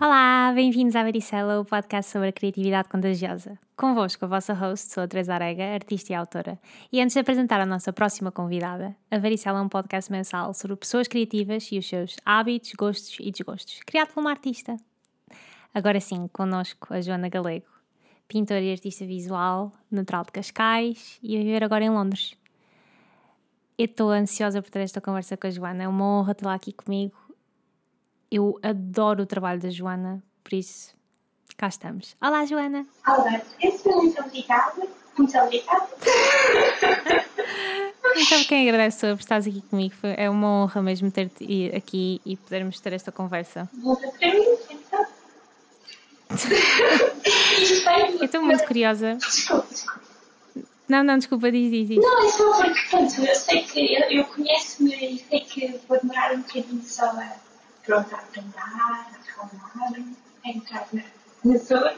Olá, bem-vindos à Varicela, o podcast sobre a criatividade contagiosa. Convosco, a vossa host, sou a Teresa Arega, artista e autora. E antes de apresentar a nossa próxima convidada, a Varicela é um podcast mensal sobre pessoas criativas e os seus hábitos, gostos e desgostos, criado por uma artista. Agora sim, connosco a Joana Galego, pintora e artista visual, natural de Cascais e a viver agora em Londres. Eu estou ansiosa por ter esta conversa com a Joana, é uma honra tê-la aqui comigo eu adoro o trabalho da Joana, por isso cá estamos. Olá, Joana! Olá, eu muito obrigada. Muito obrigada. Então, quem agradece por estares aqui comigo. É uma honra mesmo ter-te aqui e podermos ter esta conversa. Eu estou muito curiosa. Desculpa, desculpa. Não, não, desculpa, diz, diz, diz. Não, é só porque, pronto, eu sei que eu, eu conheço-me e sei que vou demorar um bocadinho só a pronta a aprender, a acalmar, a entrar na, na zona.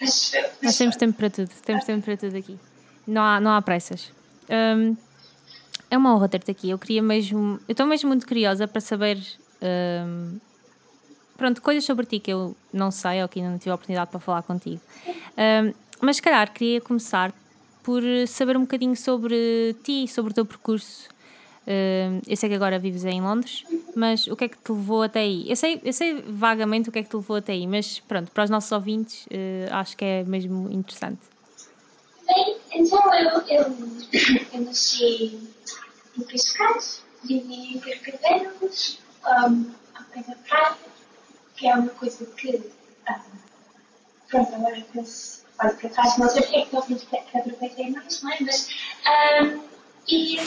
Nós temos tempo para tudo, temos tempo para tudo aqui. Não há, não há pressas. Um, é uma honra ter-te aqui. Eu queria mesmo. Eu estou mesmo muito curiosa para saber. Um, pronto, coisas sobre ti que eu não sei ou que ainda não tive a oportunidade para falar contigo. Um, mas se calhar queria começar por saber um bocadinho sobre ti, sobre o teu percurso Uh, eu sei que agora vives em Londres, mas o que é que te levou até aí? Eu sei, eu sei vagamente o que é que te levou até aí, mas pronto, para os nossos ouvintes, uh, acho que é mesmo interessante. Bem, então eu, eu, eu nasci em Cascais, vivi em Carcavelos, um, ao pé da praia, que é uma coisa que, um, pronto, agora penso, olho para trás, não sei porque é que não aproveitei mais, não é? Mas, um, e,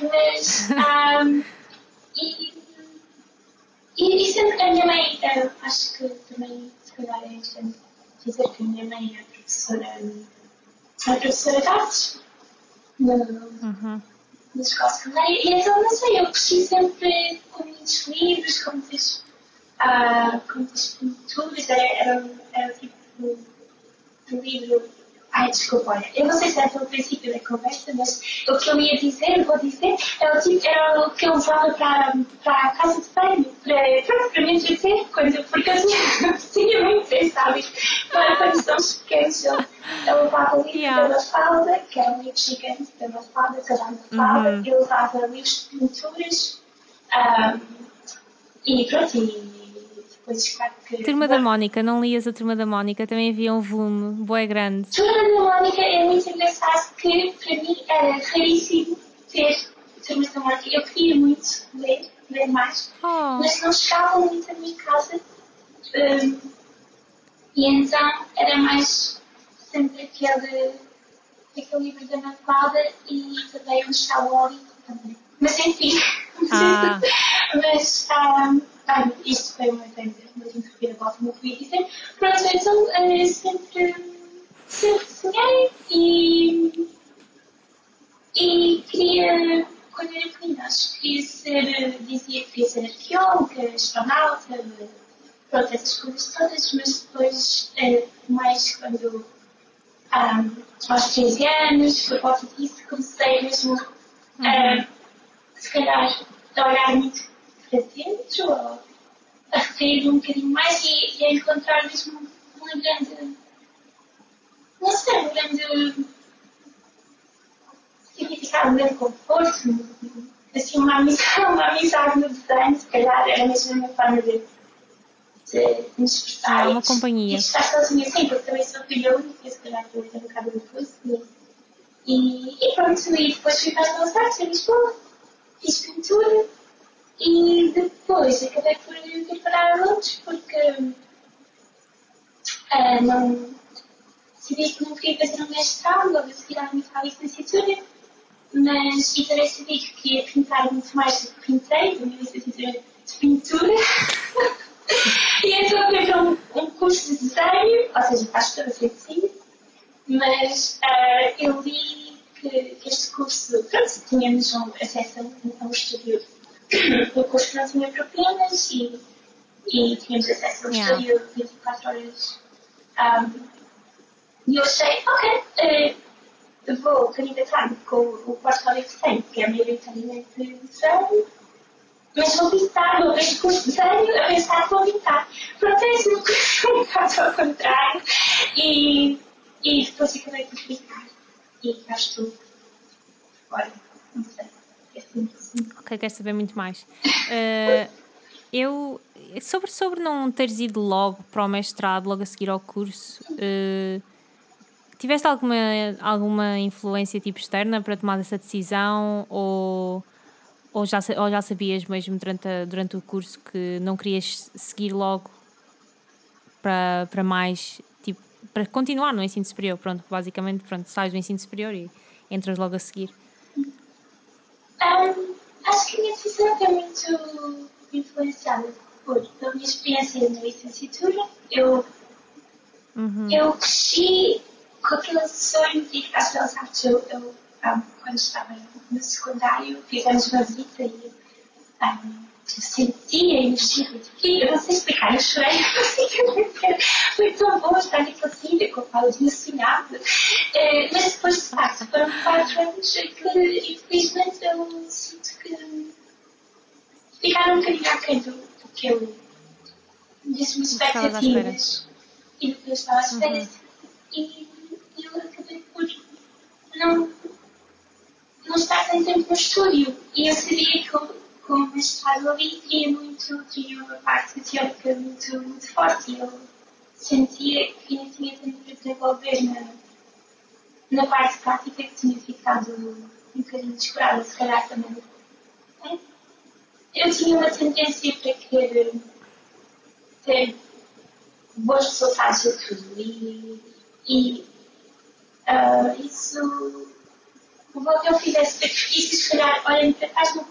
mas, um, e, e, e sempre a minha mãe, eu acho que também, se calhar é interessante dizer que a minha mãe é professora, é professora de artes no, uhum. na escola secundária, e então, não sei, eu cresci sempre com muitos livros, com muitas, uh, com muitas pinturas, era, era, era o tipo de livro Ai, desculpa, olha, eu não sei se é pelo princípio da conversa, mas o que eu ia dizer, vou dizer, era o, tipo, era o que eu usava para, para a casa de banho, para, para, para me entreter, quando, porque eu tinha, tinha muito esse hábito, para quando estamos pequenos, eu, eu levava livros yeah. da Mafalda, que era um livro gigante da Mafalda, que era a Mafalda, uhum. eu usava livros de pinturas, um, e pronto, e depois, que. Turma da Mónica, não lias a Turma da Mónica? Também havia um volume, boé grande. Turma da Mónica é muito engraçado que para mim era raríssimo ter Turma da Mónica. Eu queria muito ler, ler mais, oh. mas não chegava muito à minha casa. Um, e então era mais sempre aquele, aquele livro da Mafalda e também o óleo também. Mas enfim, ah. mas. Um, ah, isto foi uma ideia muito que eu dizer. Pronto, então uh, sempre, sempre sonhei e, e queria, quando era pequenina, acho que queria ser, dizia que queria ser arqueóloga, astronauta, pronto, essas coisas todas, mas depois, uh, mais quando um, aos 13 anos, por volta disso, comecei mesmo, uh, se calhar, a olhar muito pacientes ou a recair um bocadinho mais e, e a encontrar mesmo uma grande. Não sei, um grande significado, um grande conforto, assim, uma amizade, uma amizade no desenho, se calhar era mesmo a minha forma de, de me expressar. É uma companhia. E estar sozinha assim, porque também sou filha única, se calhar vou ter um bocado depois. E, e pronto, e depois fui para as Belas Artes em Lisboa, fiz pintura e depois acabei por ir para Londres porque uh, não decidi que não queria fazer um mestrado, logo a seguir à minha licenciatura, mas e também sabia que ia pintar muito mais do que pintei, a minha licenciatura de pintura. e então fui para um, um curso de desenho, ou seja, faz toda a frente mas uh, eu li que, que este curso, pronto, tínhamos um, acesso a um estúdio, o curso que não tinha propinas e, e tínhamos acesso a um yeah. estúdio 24 horas. Um, e eu achei, ok, uh, vou candidatar-me com o portfólio que tenho, que é maioritariamente desenho, mas vou visitar, vou ver curso de desenho, a pensar, vou visitar. Pronto, é assim, um bocado ao contrário. E, e depois acabei por ficar. E cá estou. Olha, não sei. Ok, quero saber muito mais. Uh, eu, sobre, sobre não teres ido logo para o mestrado, logo a seguir ao curso, uh, tiveste alguma, alguma influência tipo externa para tomar essa decisão? Ou, ou, já, ou já sabias mesmo durante, a, durante o curso que não querias seguir logo para, para mais tipo para continuar no ensino superior? Pronto basicamente pronto sais do ensino superior e entras logo a seguir um, acho que a minha decisão é muito influenciada por pela minha experiência na licenciatura eu uhum. eu cresci com aquele sonho de ir para as belas artes eu, eu um, quando estava no secundário fizemos uma visita e um, sentia energia eu não sei explicar, eu chorei, foi tão bom estar naquele sítio com o tinha sonhado. É, mas depois, de facto, foram quatro anos que, infelizmente, eu sinto que ficaram um bocadinho aquém do, do que eu, das minhas expectativas e do que eu estava à espera. Uhum. E eu acabei por não, não estar sem tempo no estúdio. E eu sabia que eu com o mestrado ali tinha muito, tinha uma parte teórica muito, muito forte e eu sentia que ainda tinha tempo para desenvolver na, na parte prática que tinha ficado um bocadinho descurada, se calhar também. É? Eu tinha uma tendência para querer ter bons resultados a tudo e, e uh, isso levou que eu fizesse sacrifícios, se calhar, olhando para trás, não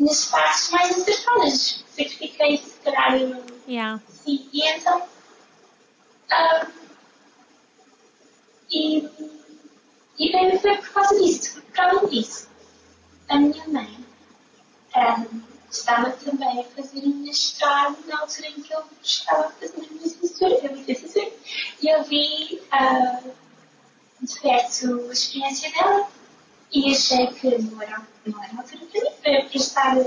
nas partes mais acertadas. Certifiquei se calhar yeah. sim. E então. Um, e, e bem, foi por causa disso, porque para além disso, a minha mãe um, estava também a fazer um mestrado na altura em que eu estava a fazer a minha me licenciatura, e eu vi uh, de perto a experiência dela e achei que não era, não era altura para mim, para, estar, para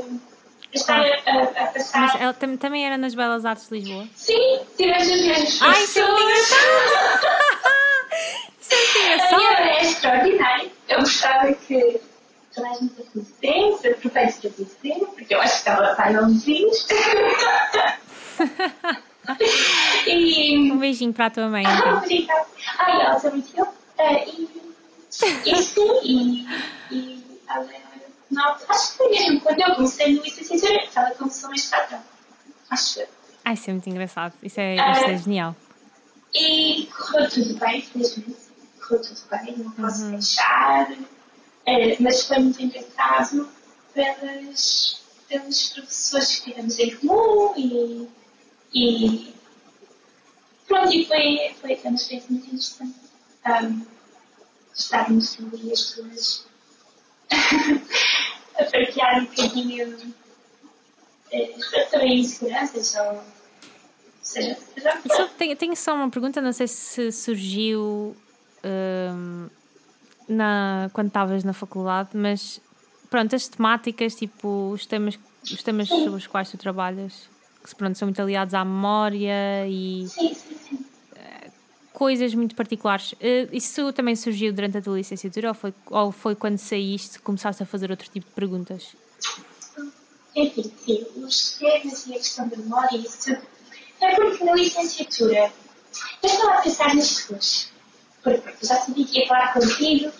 estar a, a, passar. Mas ela tam, também era nas Belas Artes de Lisboa? Sim, tivemos as mesmas Ai, isso é muito engraçado! isso é muito engraçado! A minha é extraordinária. Eu gostava que toda a gente a conhecesse, aproveite para conhecer, porque eu acho que estava a fazer uns vizinhos. e... Um beijinho para a tua mãe. Então. Obrigada. Ai, ela também te uh, e e sim, e, e ela, não, acho que foi mesmo quando eu comecei no licenciatura, ela começou a estar Acho que. Ai, isso é muito engraçado. Isso é, uh, isso é genial. E correu tudo bem, felizmente. Correu tudo bem, não posso uhum. deixar. Uh, mas foi muito engraçado pelas, pelos professores que tivemos em comum e, e pronto, e foi, foi uma experiência muito interessante. Um, estarmos ali as pessoas a partilhar um bocadinho eh, também inseguranças ou seja, só tenho, tenho só uma pergunta, não sei se surgiu um, na, quando estavas na faculdade, mas pronto, as temáticas, tipo os temas, os temas sobre os quais tu trabalhas, que pronto, são muito aliados à memória e sim, sim, sim coisas muito particulares. Uh, isso também surgiu durante a tua licenciatura ou foi, ou foi quando saíste começaste a fazer outro tipo de perguntas? Enfim, sim, os segredos e a questão da memória, isso é porque na licenciatura eu estava a pensar nas duas. Porque já sabia que ia falar contigo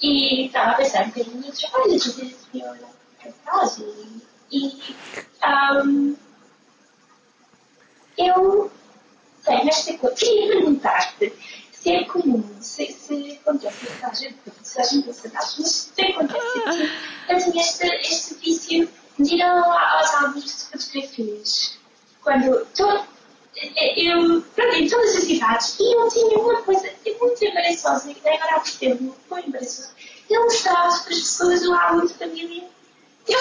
e estava a pensar um bocadinho no trabalho, de fazer a pior casa e, e um, eu tem esta coisa. Queria perguntar-te se é comum, se, se acontece a gente, se a gente pensa mas se acontece que eu tinha este, este vício de ir aos álbuns de fotografias. Quando todo, eu, pronto, em todas as atividades e eu tinha uma coisa muito embaraçosa, e agora a percebo, foi embaraçosa. Eu mostrava para as pessoas do álbum de família. Eu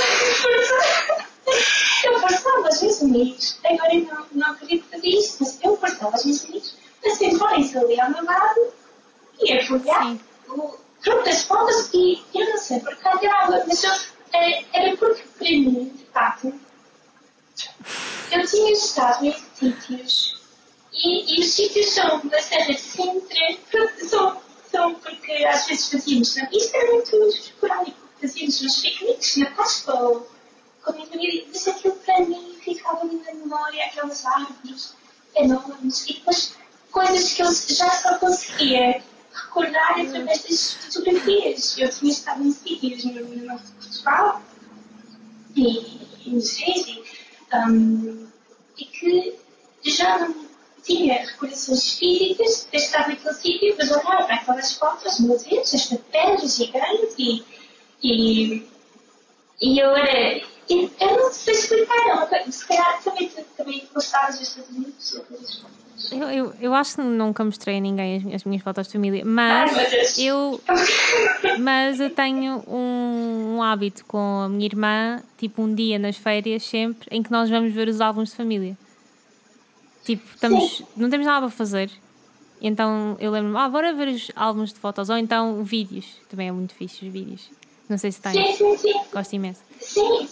eu passava as minhas amigos, agora eu não, não acredito fazer isto, mas eu passava as minhas amigos a sentarem-se ali ao meu lado e a folhear pronto, as fotos e eu não sei porque adorava, mas eu, era, era porque para mim, de facto, eu tinha estado em sítios e, e os sítios são da Serra de Sintra, são, são porque às vezes fazíamos, não? isto era muito esporádico, fazíamos uns piqueniques na Páscoa com a minha família, mas aquilo para mim ficava ali na memória, árvores enormes e depois coisas que eu já só conseguia recordar através das fotografias. Eu tinha estado em sítios no, no nosso Portugal e em museus um, e que já não tinha recordações físicas de estar naquele sítio, mas olhar para aquelas fotos, museus, as pedras gigantes e, e, e eu era. Eu, não sei explicar, não, se calhar também, também gostavas dos Estados Unidos, eu, eu, eu acho que nunca mostrei a ninguém as, as minhas fotos de família, mas eu, mas eu tenho um, um, hábito com a minha irmã, tipo um dia nas férias, sempre, em que nós vamos ver os álbuns de família. Tipo, estamos, não temos nada para fazer. Então eu lembro-me, ah, bora ver os álbuns de fotos, ou então vídeos. Também é muito fixe os vídeos. Não sei se tens. Sim, sim, sim. Gosto imenso. Sim.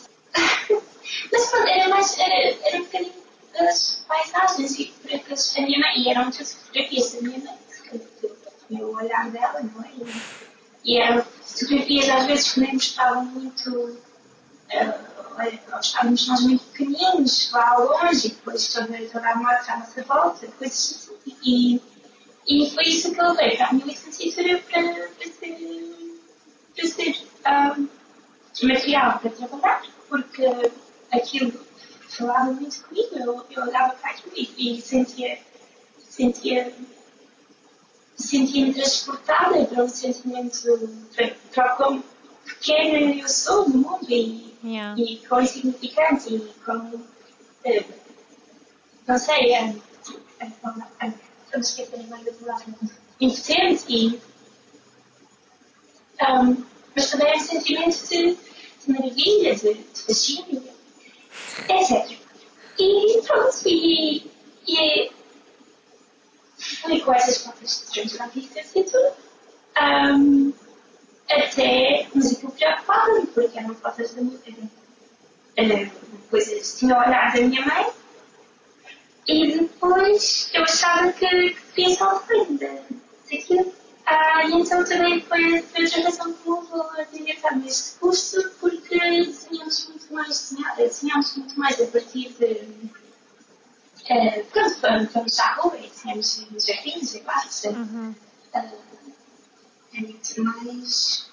Mas pronto, era mais. Era, era um bocadinho das paisagens e fotografias da minha mãe. E eram muitas fotografias da minha mãe, que tinha o olhar dela, não é? E, eram fotografias às vezes que nem mostravam muito. Uh, estávamos nós muito pequeninos, lá longe, e depois toda, toda a morte à nossa volta, coisas assim. E, e foi isso que eu levei para a minha licenciatura para, para ser, para ser um, material para trabalhar, porque aquilo falava muito comigo, eu, eu olhava para aquilo e, e sentia, sentia, sentia-me transportada para um sentimento, para, para como pequena eu sou no mundo e, yeah. e quão insignificante e como, eh, não sei, é, é, é, eu esqueci a da palavra, impotente e, um, mas também é um sentimento de, de maravilha, de, de fascínio etc. E pronto, e, e fui com essas fotos durante a licenciatura um, até, mas aquilo preocupava-me, porque eram fotos da minha vida. Coisas tinha o olhar da minha mãe e depois eu achava que, que ser diferente daquilo. Ah, então também foi, foi outra razão que levou a inventar neste curso, porque desenhamos muito mais, desenhamos muito mais a partir de. Uh, pronto, vamos, vamos à rua e desenhamos jardins e parques. Uhum. Uh, é muito mais.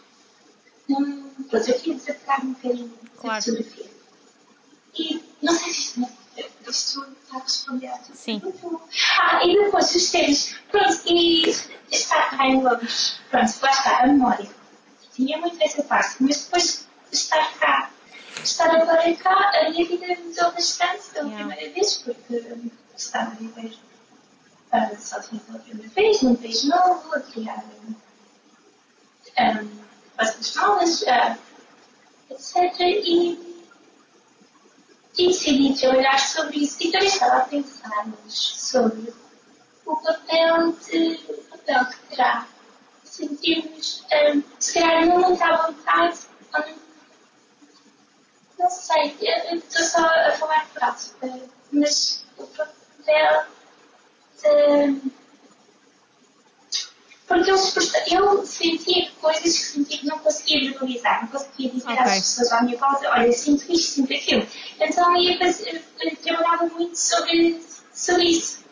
Um, pronto, eu queria desapegar um bocadinho claro. da fotografia. E não sei se isto me isto está a responder a tudo. Sim. Ah, e depois os temas. Pronto, e está cá em Londres. Pronto, lá está, a memória. Tinha muito essa parte, mas depois de estar cá, estar agora cá, a minha vida mudou bastante pela yeah. primeira vez, porque estava a viver uh, sozinha pela primeira vez, num país novo, a criar um, coisas novas, uh, etc. E decidi trabalhar sobre isso. E também estava a pensar sobre o papel, de, o papel que terá. Sentirmos, um, se calhar não muito à vontade, não. Sei, estou só a falar por alto, mas o papel de porque eu, eu sentia coisas que sentia que não conseguia verbalizar, não conseguia dizer okay. às pessoas à minha volta, olha, sinto isto, sinto aquilo. Então eu, eu trabalhava muito sobre, sobre isso.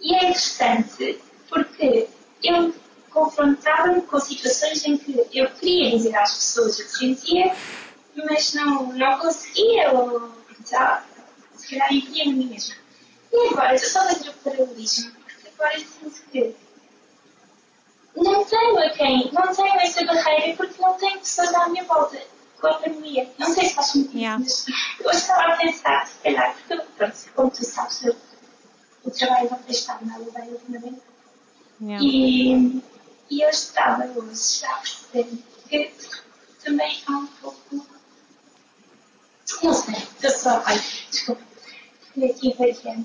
E é interessante porque eu confrontava-me com situações em que eu queria dizer às pessoas o que sentia, mas não, não conseguia, ou já, se calhar entendia-me a mim mesma. E agora, estou só a ver o paralelismo, porque agora eu sinto que não tenho a quem, não tenho essa barreira porque não tenho pessoas à minha volta com a pandemia. Não sei se faz sentido, yeah. mas eu estava a pensar, se calhar, porque pronto, como tu sabes, eu, o trabalho não tem estado nada bem ultimamente. Yeah. E, e eu estava hoje a perceber que também há um pouco. Não sei, estou só. Ai, desculpa.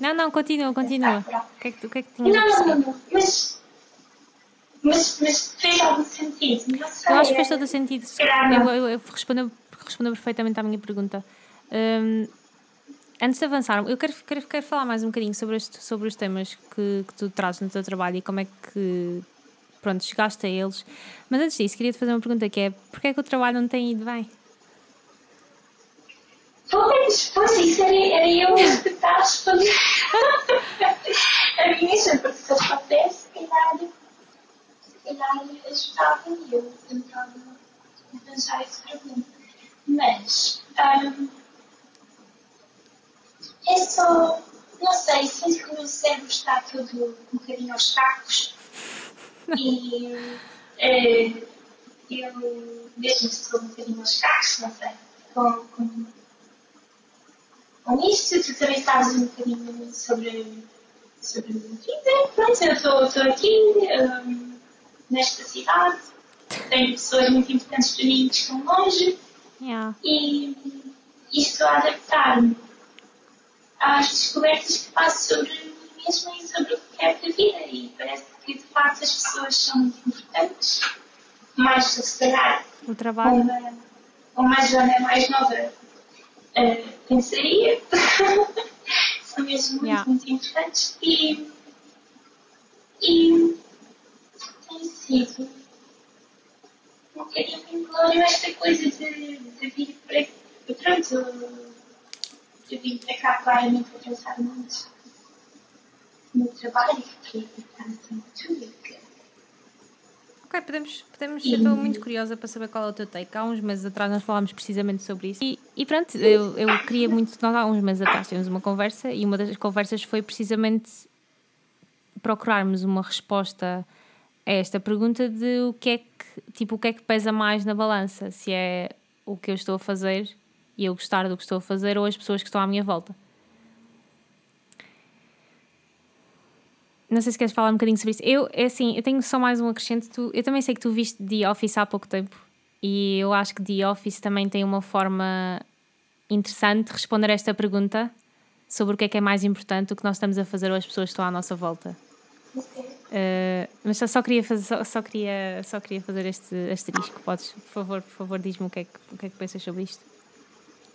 Não, não, continua, continua. O que é que, o que, é que tinhas Não, não, não, mas. Mas, mas fez algum sentido? Não sei. Eu acho que fez todo o sentido. Eu, eu, eu respondo perfeitamente à minha pergunta. Um, antes de avançar, eu quero, quero, quero falar mais um bocadinho sobre, este, sobre os temas que, que tu trazes no teu trabalho e como é que pronto, chegaste a eles. Mas antes disso, queria te fazer uma pergunta que é porquê é que o trabalho não tem ido bem? Pois, pois, isso era, era eu que estava a responder. a minha porque se acontece, se calhar, calhar ajudava e eu tentava arranjar esse problema. Mas, um, é só, não sei, sinto que o meu cérebro está todo um bocadinho aos cacos e uh, eu, mesmo estou um bocadinho aos cacos, não sei, com, com, com isto, tu também sabes um bocadinho sobre, sobre a minha vida. Pronto, eu estou aqui um, nesta cidade, tenho pessoas muito importantes para mim que estão longe yeah. e, e estou a adaptar-me às descobertas que faço sobre mim mesma e sobre o que é da vida. E parece que de facto as pessoas são muito importantes, mais se calhar o trabalho. Uma, uma Joana mais nova uh, pensaria. são mesmo muito, yeah. muito importantes. E, e tem sido um bocadinho inglório esta coisa de, de vir para. Pronto, eu vim para cá claramente pensar muito no trabalho que está de tudo. Ok, podemos, podemos e... estou muito curiosa para saber qual é o teu take. Há uns meses atrás nós falámos precisamente sobre isso. E, e pronto, eu, eu queria muito. Nós há uns meses atrás tivemos uma conversa e uma das conversas foi precisamente procurarmos uma resposta a esta pergunta de o que é que, tipo, o que é que pesa mais na balança, se é o que eu estou a fazer e eu gostar do que estou a fazer ou as pessoas que estão à minha volta. Não sei se queres falar um bocadinho sobre isso. Eu, é assim, eu tenho só mais um acrescento. Tu, eu também sei que tu viste The Office há pouco tempo e eu acho que The Office também tem uma forma interessante de responder a esta pergunta sobre o que é que é mais importante, o que nós estamos a fazer ou as pessoas que estão à nossa volta. Uh, mas só, só, queria fazer, só, só, queria, só queria fazer este asterisco. Podes, por favor, por favor, diz-me o que, é que, o que é que pensas sobre isto.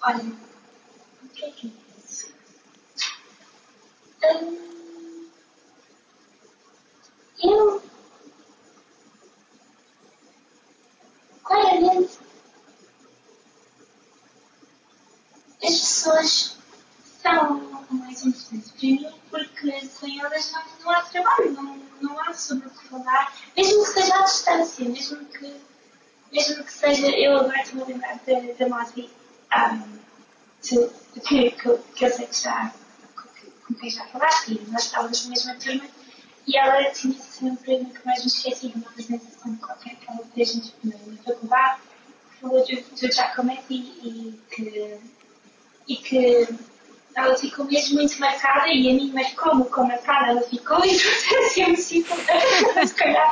Olha, o que é que é isso? Hum, eu. Claramente. As pessoas mais importantes para mim porque sem elas não, não há trabalho, não, não há sobre o que falar, mesmo que seja à distância, mesmo que, mesmo que seja. Eu agora estou a lembrar da, Mosi um, que, que, que eu sei que já, com quem já falaste, e nós estávamos na mesma turma, e ela tinha sempre, nunca mais me esqueci, uma apresentação qualquer que ela fez na faculdade, que falou do, do Giacometti e que, e que ela ficou mesmo muito marcada e a mim, mas como, como marcada ela ficou e portanto me sinto se calhar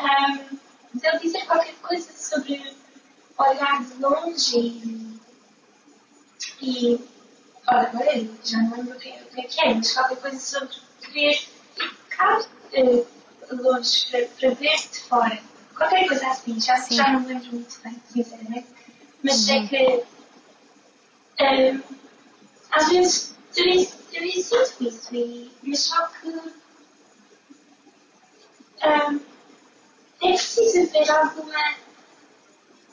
um, de ele dizer qualquer coisa sobre olhar de longe e e olha, agora já não lembro o que, é que é, mas qualquer coisa sobre querer ficar uh, longe para, para ver-se de fora. Qualquer coisa assim, já, já não lembro muito bem, sinceramente. Mas uhum. é que um, às vezes também sinto isso, e, mas só que um, é preciso ver alguma,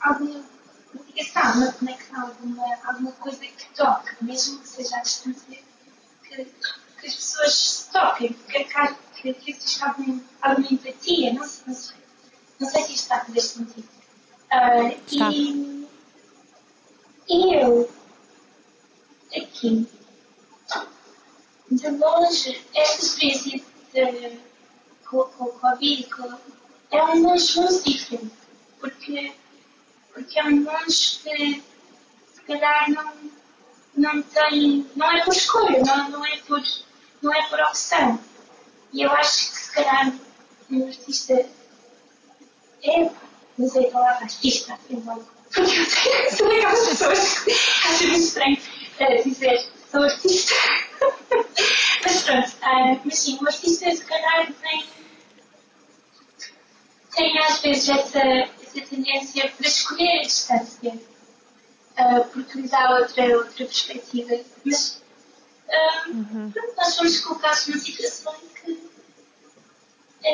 alguma ligação, uma conexão, alguma, alguma coisa que toque, mesmo que seja à distância, que, que as pessoas se toquem, que, que, que existe alguma, alguma empatia, não, não sei. Não sei se isto está a fazer sentido. Uh, e, e eu, aqui, de longe, esta experiência de, com, com o Covid é um longe muito diferente, porque porque é um monge que se calhar não, não tem, não é por escolha, não, não é por, não é por opção. E eu acho que se calhar um artista é, não sei a palavra artista. Porque eu sou daquelas pessoas que muito estranho uh, dizer sou artista. mas pronto, uh, mas sim, o artista se calhar tem, tem às vezes essa, essa tendência para escolher a distância, porque lhe dá outra, outra perspectiva. Mas um, uhum. nós fomos colocados numa situação em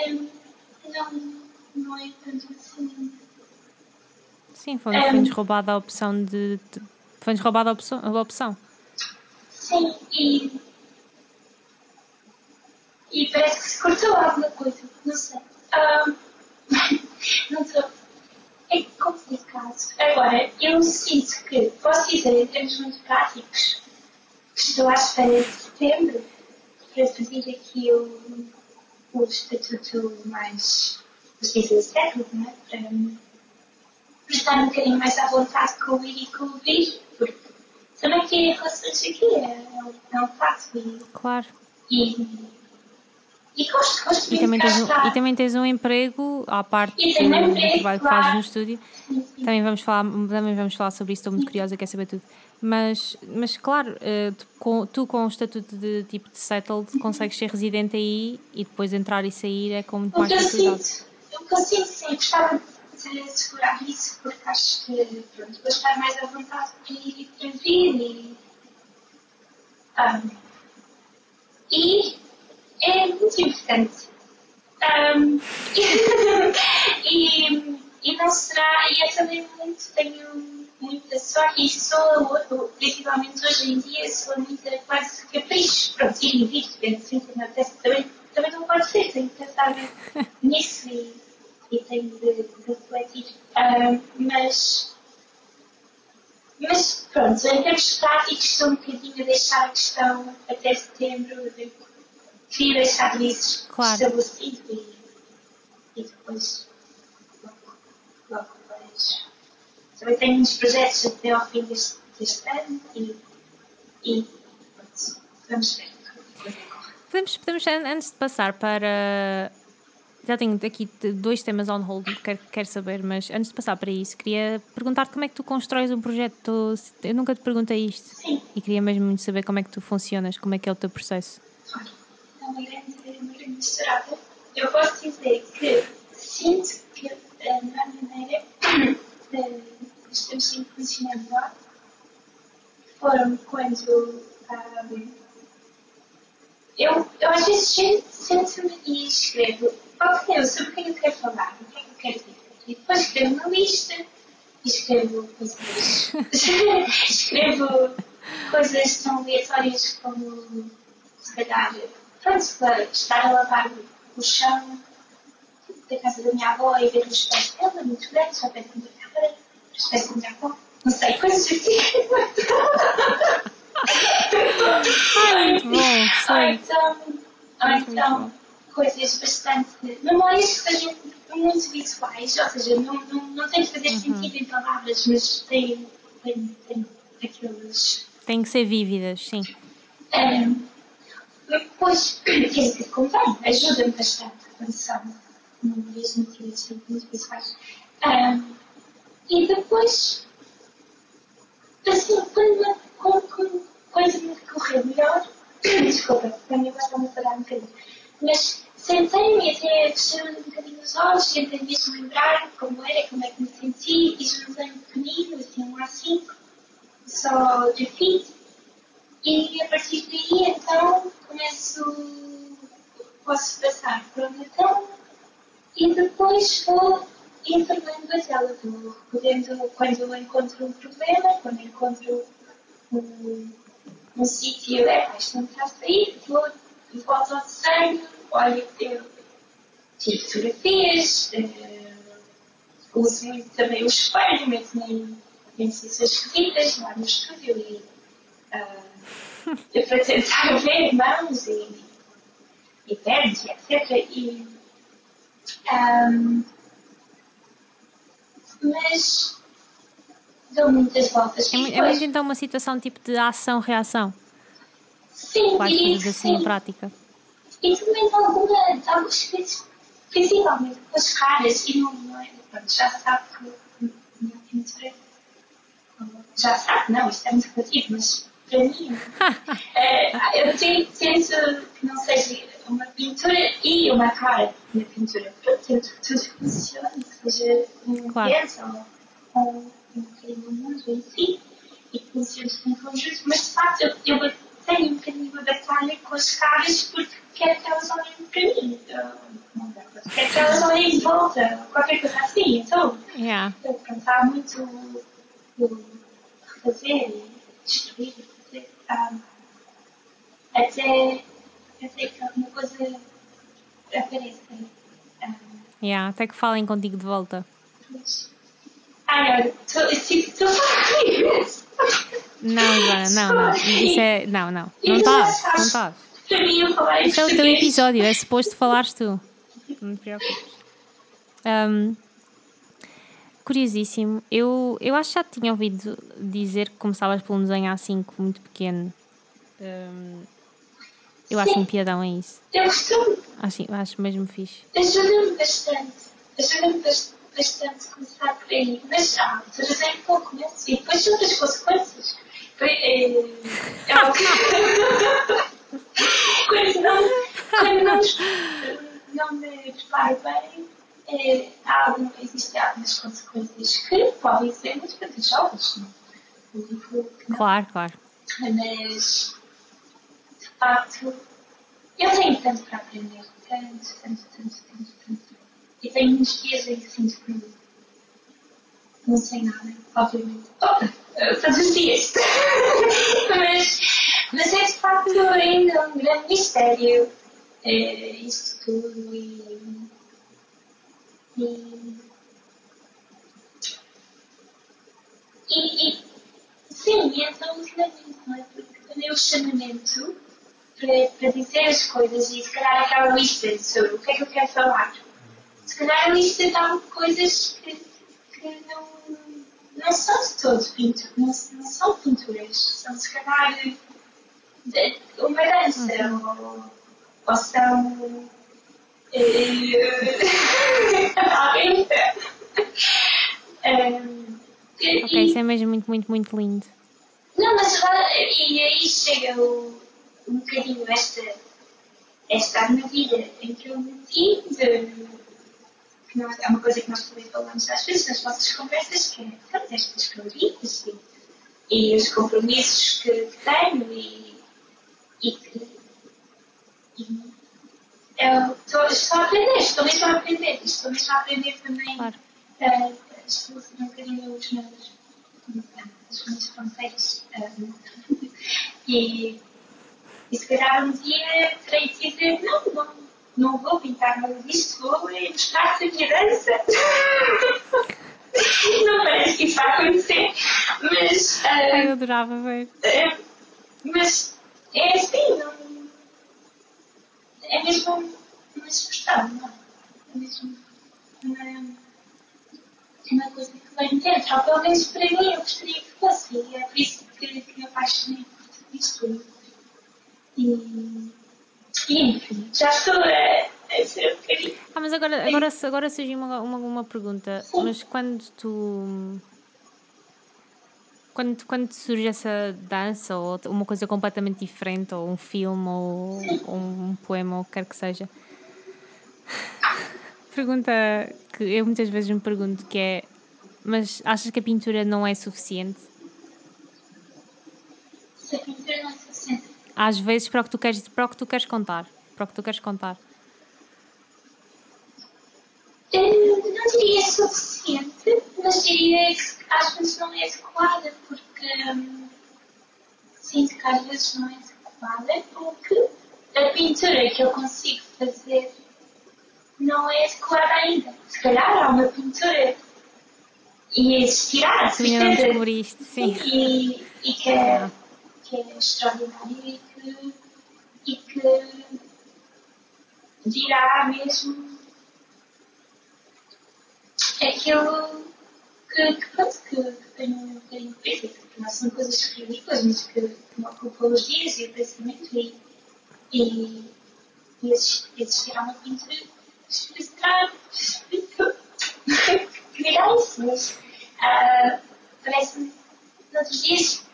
que um, não, não é tanto assim. Sim, foi-nos um, roubada a opção de. de foi-nos roubada a opção, a opção. Sim, e. E parece que se cortou alguma coisa, não sei. Um, não estou. É complicado. Agora, eu sinto que, posso dizer em termos muito práticos, estou à espera de setembro para fazer aqui o, o estatuto mais justiça século, não é? Para estar um bocadinho mais à vontade com o ir e com o vir, porque também tem relações aqui, é, é um facto. E, claro. E, e gosto, gosto e também, tens um, e também tens um emprego à parte do, emprego, do trabalho que fazes no estúdio. Sim, sim. Também, vamos falar, também vamos falar sobre isso, estou muito curiosa, quero saber tudo. Mas, mas claro, uh, tu, com, tu com o estatuto de tipo de settled consegues ser residente aí e depois entrar e sair é com muito mais facilidade. Que eu sinto, sim, gostava de assegurar isso, porque acho que pronto, estar mais à vontade para ir e para vir e. Um, é muito importante. Um, e, e não será, e eu também muito tenho muita sorte e sou, principalmente hoje em dia, sou muita quase capricho. Pronto, e vir, assim, também, também não pode ser, tenho que pensar nisso e, e tenho de, refletir. Uh, mas, mas pronto, em termos práticos, estou um bocadinho a deixar a questão até setembro, de, queria deixar isso claro. estabelecido e, e depois logo, logo vejo. Também tenho muitos projetos até ao fim deste, deste ano e, e pronto, vamos ver. Podemos, podemos, antes de passar para. Já tenho aqui dois temas on hold que quero, quero saber, mas antes de passar para isso, queria perguntar-te como é que tu constróis um projeto. Eu nunca te perguntei isto. Sim. E queria mesmo muito saber como é que tu funcionas, como é que é o teu processo. Olha, é uma grande, uma grande misturada. Eu posso dizer que sinto que a minha maneira os tempos de conhecimento lá foram quando um, eu, eu às vezes sento-me e escrevo, ok, eu sobre o que eu quero falar, o que é que eu quero dizer. E depois escrevo uma lista e escrevo coisas. escrevo coisas tão aleatórias como se calhar, pronto, para estar a lavar o chão da casa da minha avó e ver os pés dela, muito grande, só perto da câmara espécie de avó, não sei, coisas assim. Ai, muito bom, ou então, ou então coisas bastante. memórias que sejam muito visuais, ou seja, não, não, não tem que fazer uhum. sentido em palavras, mas tem, tem, tem aqueles. Tem que ser vívidas, sim. Um, pois, quer dizer, convém, ajuda-me bastante quando são memórias muito visuais. Um, e depois, assim, quando, quando, quando coisa me correu melhor, desculpa, também agora estou-me a parar um bocadinho, mas sentei-me até fechei um bocadinho os olhos, tentei mesmo lembrar como era, como é que me senti, juntei um pequenino, assim, um A5, só de fit, e a partir daí, então, começo, posso passar para o Natal, e depois vou intervém daquela, do, podendo, quando eu encontro um problema, quando encontro um, um sítio, é, isto não está a sair, vou, ao desenho, olho, eu tiro fotografias, uh, uso muito também o espelho, meto em, em situações esquisitas lá no estúdio e uh, para tentar ver mãos e, e etc. E, um, mas dou muitas voltas. É, é muito então uma situação tipo de ação-reação? Sim, e, fazer assim sim. em prática. E também algumas vezes, principalmente coisas raras, e não, não é, pronto, já sabe que minha pintura, já sabe, não, isto é muito relativo, mas para mim, é, eu tento, tento que não seja uma pintura e uma cara na pintura, pronto, tento que tudo funcione, que seja um Claro. claro. ou um, um bocadinho do mundo em si, e que funcione em conjunto, mas de facto eu, eu de batalha com as caras porque quero que elas olhem para mim. Eu- não dá para- Quero que elas olhem de volta, qualquer coisa assim. Então, Yeah. eu cantar muito o refazer e destruir fazer. ah, até, até que alguma coisa apareça. ah, Yeah. Até que falem contigo de volta. Ai, olha, estou a falar. Não, Joana, não, não. Isso é. Não, não. Não Isso estás, é não estás. Para mim, eu falar em Isto é o teu episódio, é suposto falares tu. Não te preocupes. Ahm, curiosíssimo. Eu, eu acho que já tinha ouvido dizer que começavas por um desenho A5 muito pequeno. Ahm, eu acho um piadão a isso. Eu costumo Acho, acho mesmo fixe. Ajuda-me bastante. Ajuda-me bas- bastante começar por aí. Mas há alturas em que eu começo e depois são as consequências. Foi, é, é que. quando não, quando não, não me preparo bem, é, há existem algumas consequências que podem ser muito vantajosas. Não. Claro, claro. Mas, de facto, eu tenho tanto para aprender. Tanto, tanto, tanto, tanto. E tenho muitos dias em que sinto que não sei nada, obviamente. Opa, os dias. mas, mas é de facto ainda um grande mistério é, isto tudo e. e E, e sim, e então ultimamente, não é? Porque também o chamamento para, para dizer as coisas e se calhar aquela lista sobre o que é que eu quero falar. Se calhar a lista dá coisas que, que não, não são de todo pinto, não, não são pinturas, são se calhar uma dança ou, ou são. eh, alguém. Ehm, e- Ok, isso é mesmo muito, muito, muito lindo. não, mas lá- e aí chega o, um bocadinho esta, esta armadilha em que eu meti de que nós, é uma coisa que nós também falamos às vezes nas nossas conversas, que é pronto, estas calorias e, e os compromissos que, que tenho e, e e eu estou, estou a aprender, estou mesmo a aprender, estou mesmo a aprender também Claro. uh, estou a fazer um bocadinho os meus as minhas fronteiras. um, e, e se calhar um dia terei de dizer, não, não, não vou pintar nada disto, vou é minha dança. não parece que isso vai acontecer, mas, Ai, eu uh, adorava ver. é, mas é assim, não, é mesmo uma sugestão, não é? É mesmo uma, uma coisa que vem dentro, ou pelo menos para mim eu gostaria que fosse, e é por isso que, que me apaixonei por tudo isto. E enfim, já estou a, a ser um. Ah, mas agora, agora, agora surgiu uma, uma, uma pergunta. Sim. Mas quando tu. Quando, quando surge essa dança ou uma coisa completamente diferente, ou um filme, ou, ou um poema, ou o que quer que seja, pergunta que eu muitas vezes me pergunto que é mas achas que a pintura não é suficiente? Se a pintura não é suficiente. Às vezes para o que tu queres, para o que tu queres contar. Para o que tu queres contar. Eu não diria suficiente, mas diria que às vezes não é adequada, porque hum, sinto que às vezes não é adequada, porque a pintura que eu consigo fazer não é adequada ainda. Se calhar há uma pintura e existirá, Tu ainda não descobriste, sim. E, e que, é, que é extraordinário e que dirá mesmo aquilo que, que, pronto, que, que tem um bocadinho de peso, que não são coisas ridículas, mas que, me ocupam os dias e o pensamento e, E, e esses uma pintura que dirá isso, mas uh, parece-me, noutros dias,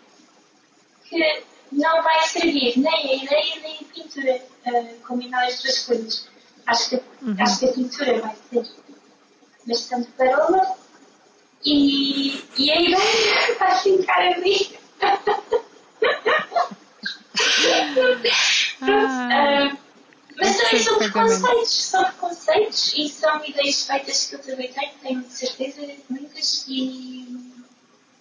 que não vai servir nem a ideia nem a pintura uh, combinar as duas coisas. Acho que, uhum. acho que a pintura vai ser bastante parola e, e a ideia vai ficar ali. ah, uh, mas também são preconceitos, são preconceitos e são ideias feitas que eu também tenho, tenho de certeza, muitas, e,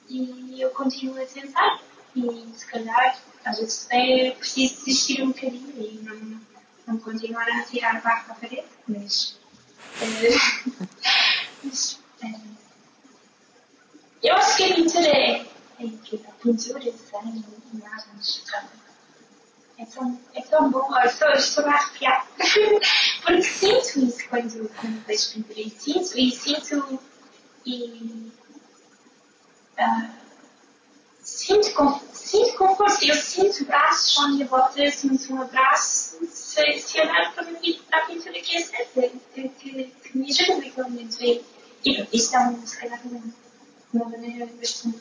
e eu continuo a tentar. E se calhar, às vezes é preciso desistir um bocadinho e não, não continuar a tirar barro para a parede, mas. Uh, mas uh, eu acho que a pintura é, é incrível. Pintura, desenho, imagens, é tão, é tão bom. Eu estou, estou a arrepiar. Porque sinto isso quando, quando vejo pintura. E sinto, e sinto. E. Uh, sinto, com, sinto conforto. Eu sinto braços à minha volta. Eu sinto um abraço se, se olhar para, para a pintura que é certa. Que, que, que me ajuda naquele momento. E, e isto é um, se calhar, uma, uma maneira bastante.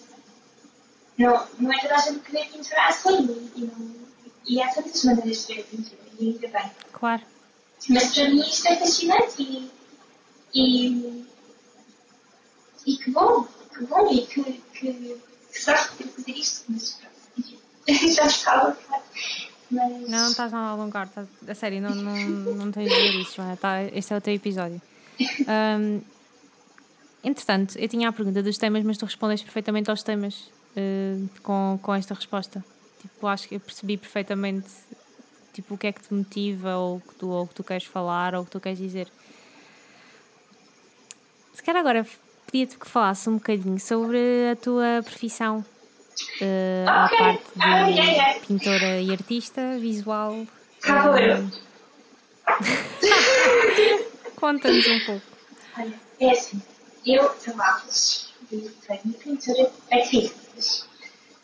Não, não é toda a gente que vê pintura assim. E, não, e há tantas maneiras de ver a pintura, e ainda bem. Claro. Mas para mim isto é fascinante e, e, e que bom, que bom e que, que, que sorte de fazer isto, mas já estava. Mas... Não, não estás a alongar, estás, a sério, não, não, não tens de ver isso. Tá, este é o teu episódio. Um, entretanto, eu tinha a pergunta dos temas, mas tu respondeste perfeitamente aos temas uh, com, com esta resposta. Tipo, acho que eu percebi perfeitamente tipo, o que é que te motiva ou o que tu, que tu queres falar ou o que tu queres dizer. Se calhar agora pedia-te que falasse um bocadinho sobre a tua profissão. Uh, a parte de ah, yeah, yeah. pintora e artista visual. Um... Conta-nos um pouco. Olha, é assim, eu trabalho de pintura artística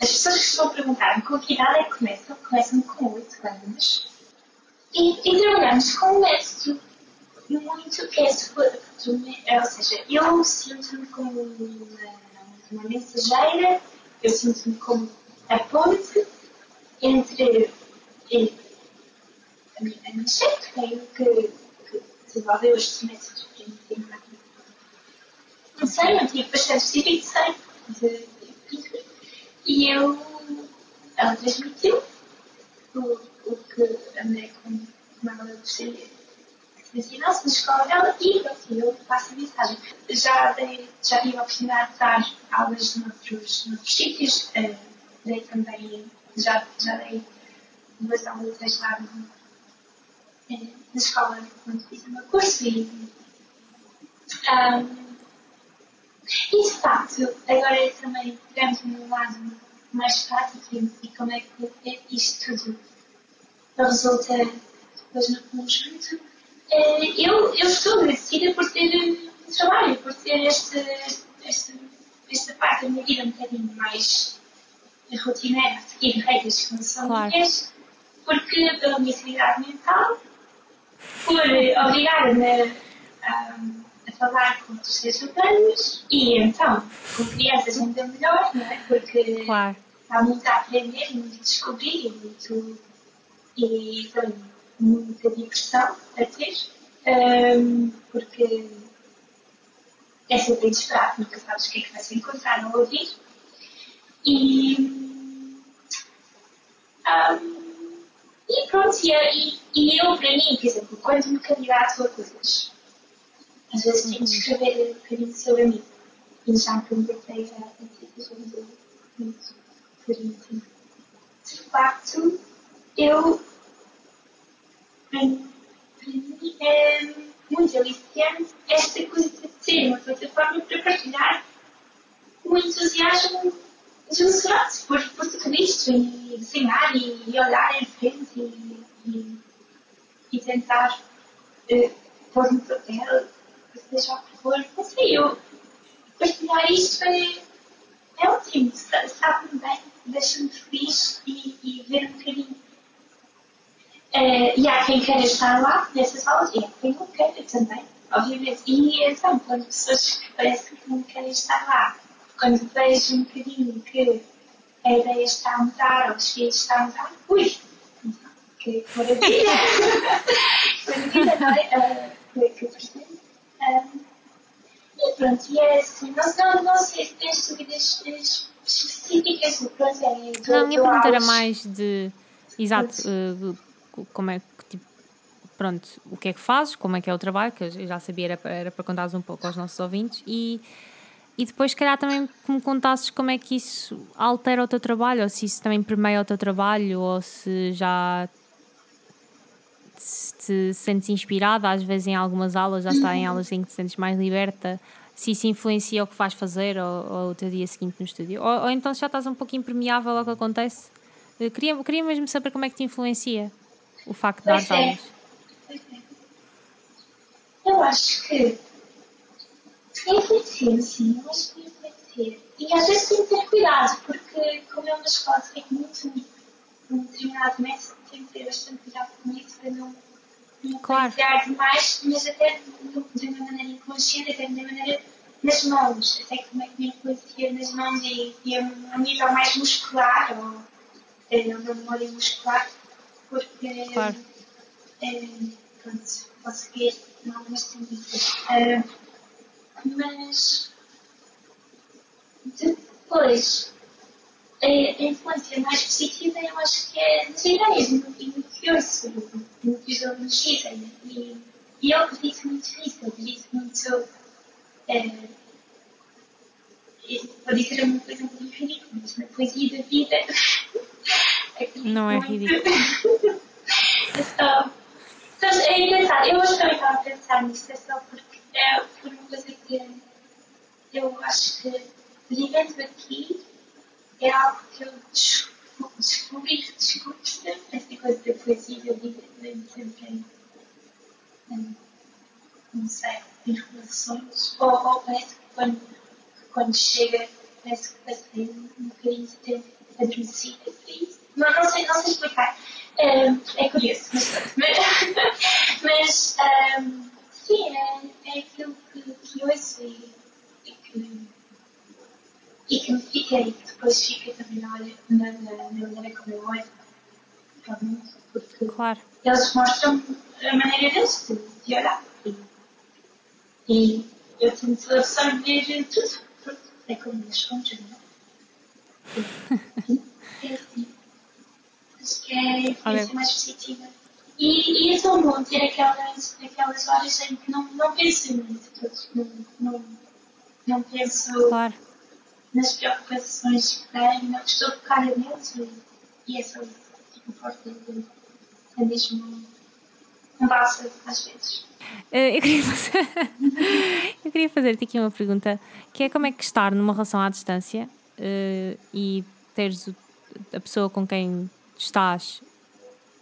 as pessoas costumam perguntar-me com que idade é que começam? Começam com 8 anos. E, e trabalhamos com um método muito que é é, ou seja, eu sinto-me como uma, uma mensageira, eu sinto-me como a ponte entre, entre a minha, chefe, que é que, que desenvolveu este método para mim. Não sei, eu tive bastante espírito de e eu, ela transmitiu o, o que a mulher como, como ela gostaria que ensinasse na escola e pronto, eu a mensagem. Já, dei, já tive a oportunidade de dar aulas noutros, noutros sítios, uh, dei também, já, já dei duas aulas esta tarde uh, na escola onde fiz o meu curso e um, e de facto, agora também pegamos no lado mais prático e como é que isto tudo resulta depois no conjunto. Eh, eu, eu estou agradecida por ter um trabalho, por ter este, este, esta parte da minha vida um bocadinho mais rotineira, seguir regras que não são claro. minhas, porque pela minha sanidade mental, por obrigar-me a falar com os seres humanos e então com crianças ainda melhor, não é? Porque claro. há muito a aprender muito a descobrir e, muito, e também muita diversão a ter, um, porque é sempre inesperado, nunca sabes o que é que vai se encontrar ao ouvir. E, um, e pronto, e, e eu, para mim, por exemplo, quando me candidato a coisas às vezes tenho de escrever um bocadinho sobre mim. E já me candidatei a artigos muito por isso. De facto, eu. É muito aliciante esta coisa de ser uma plataforma para partilhar o entusiasmo desmesurado por, por tudo isto e desenhar e, e olhar em frente e, e, e tentar uh, pôr no papel o que for, não sei, eu partilhar isto é, é ótimo, sabe-me bem, deixa-me feliz e, e ver um bocadinho. Uh, e há quem queira estar lá nessas aulas e há quem não queira também, obviamente. E então, quando pessoas que parece que não querem estar lá, quando vejo um bocadinho que a ideia está a mudar ou os filhos estão a mudar, ui, que maravilha! maravilha, não é? Uh, que eu percebo. Um, e pronto, e é assim, não, não, não sei se tens dúvidas específicas, pronto, é. Do, não, a minha pergunta era mais de. Exato, uh, como é que tipo, pronto, o que é que fazes, como é que é o trabalho, que eu já sabia, era, era para contares um pouco aos nossos ouvintes. E, e depois, se calhar, também que me contasses como é que isso altera o teu trabalho, ou se isso também permeia o teu trabalho, ou se já te sentes inspirada, às vezes em algumas aulas, já está em aulas em que te sentes mais liberta, se isso influencia o que vais fazer ou, ou o teu dia seguinte no estúdio, ou, ou então se já estás um pouco impermeável ao que acontece. Eu queria, queria mesmo saber como é que te influencia o facto de dar aulas? Eu acho que influencia, sim, eu acho que influencia. E às vezes tem que ter cuidado, porque como é uma escola que tem muito um determinado método, tem que ter bastante cuidado com isso para não, não claro. demais, mas até de uma maneira inconsciente, até de uma maneira nas mãos, até como é que me influencia nas mãos e, e a um nível mais muscular, ou é, na memória muscular, porque claro. é, pronto, posso ver em algumas tendências. Uh, mas depois a, a influência mais positiva eu acho que é nas ideias e no que ouço, no que os alunos dizem. E, e eu acredito muito nisso, eu acredito muito. É, pode ser uma coisa muito ridícula, mas na poesia da vida Não é ridículo. Então, é engraçado. Eu hoje também estava a pensar nisto, é só porque é por uma coisa que eu acho que vivendo aqui é algo que eu descobri, descobri sempre essa coisa da poesia vida, vem sempre em, não sei, em relações, ou, ou parece que quando, quando chega, parece que tem um bocadinho de tempo adormecida isso. Não, não, sei, não sei explicar. Um, é curioso, mas, mas, mas um, sim, é, é aquilo que, que ouço e, e, que, e que me fica e que depois fica também na, na, na, maneira como eu olho porque claro. eles mostram a maneira deles de, de olhar. E, e eu tento absorver tudo, tudo. É como as fontes, não é? É assim que é influência mais positiva. E, e é tão bom ter aquelas, aquelas horas em que não, não penso muito, não, não, não penso claro. nas preocupações que tenho, não estou focada neles e, e é só isso. Tipo, forte é mesmo um balsa às vezes. Eh, eu queria, fazer... eu queria fazer-te aqui uma pergunta que é como é que estar numa relação à distância uh, e teres a pessoa com quem estás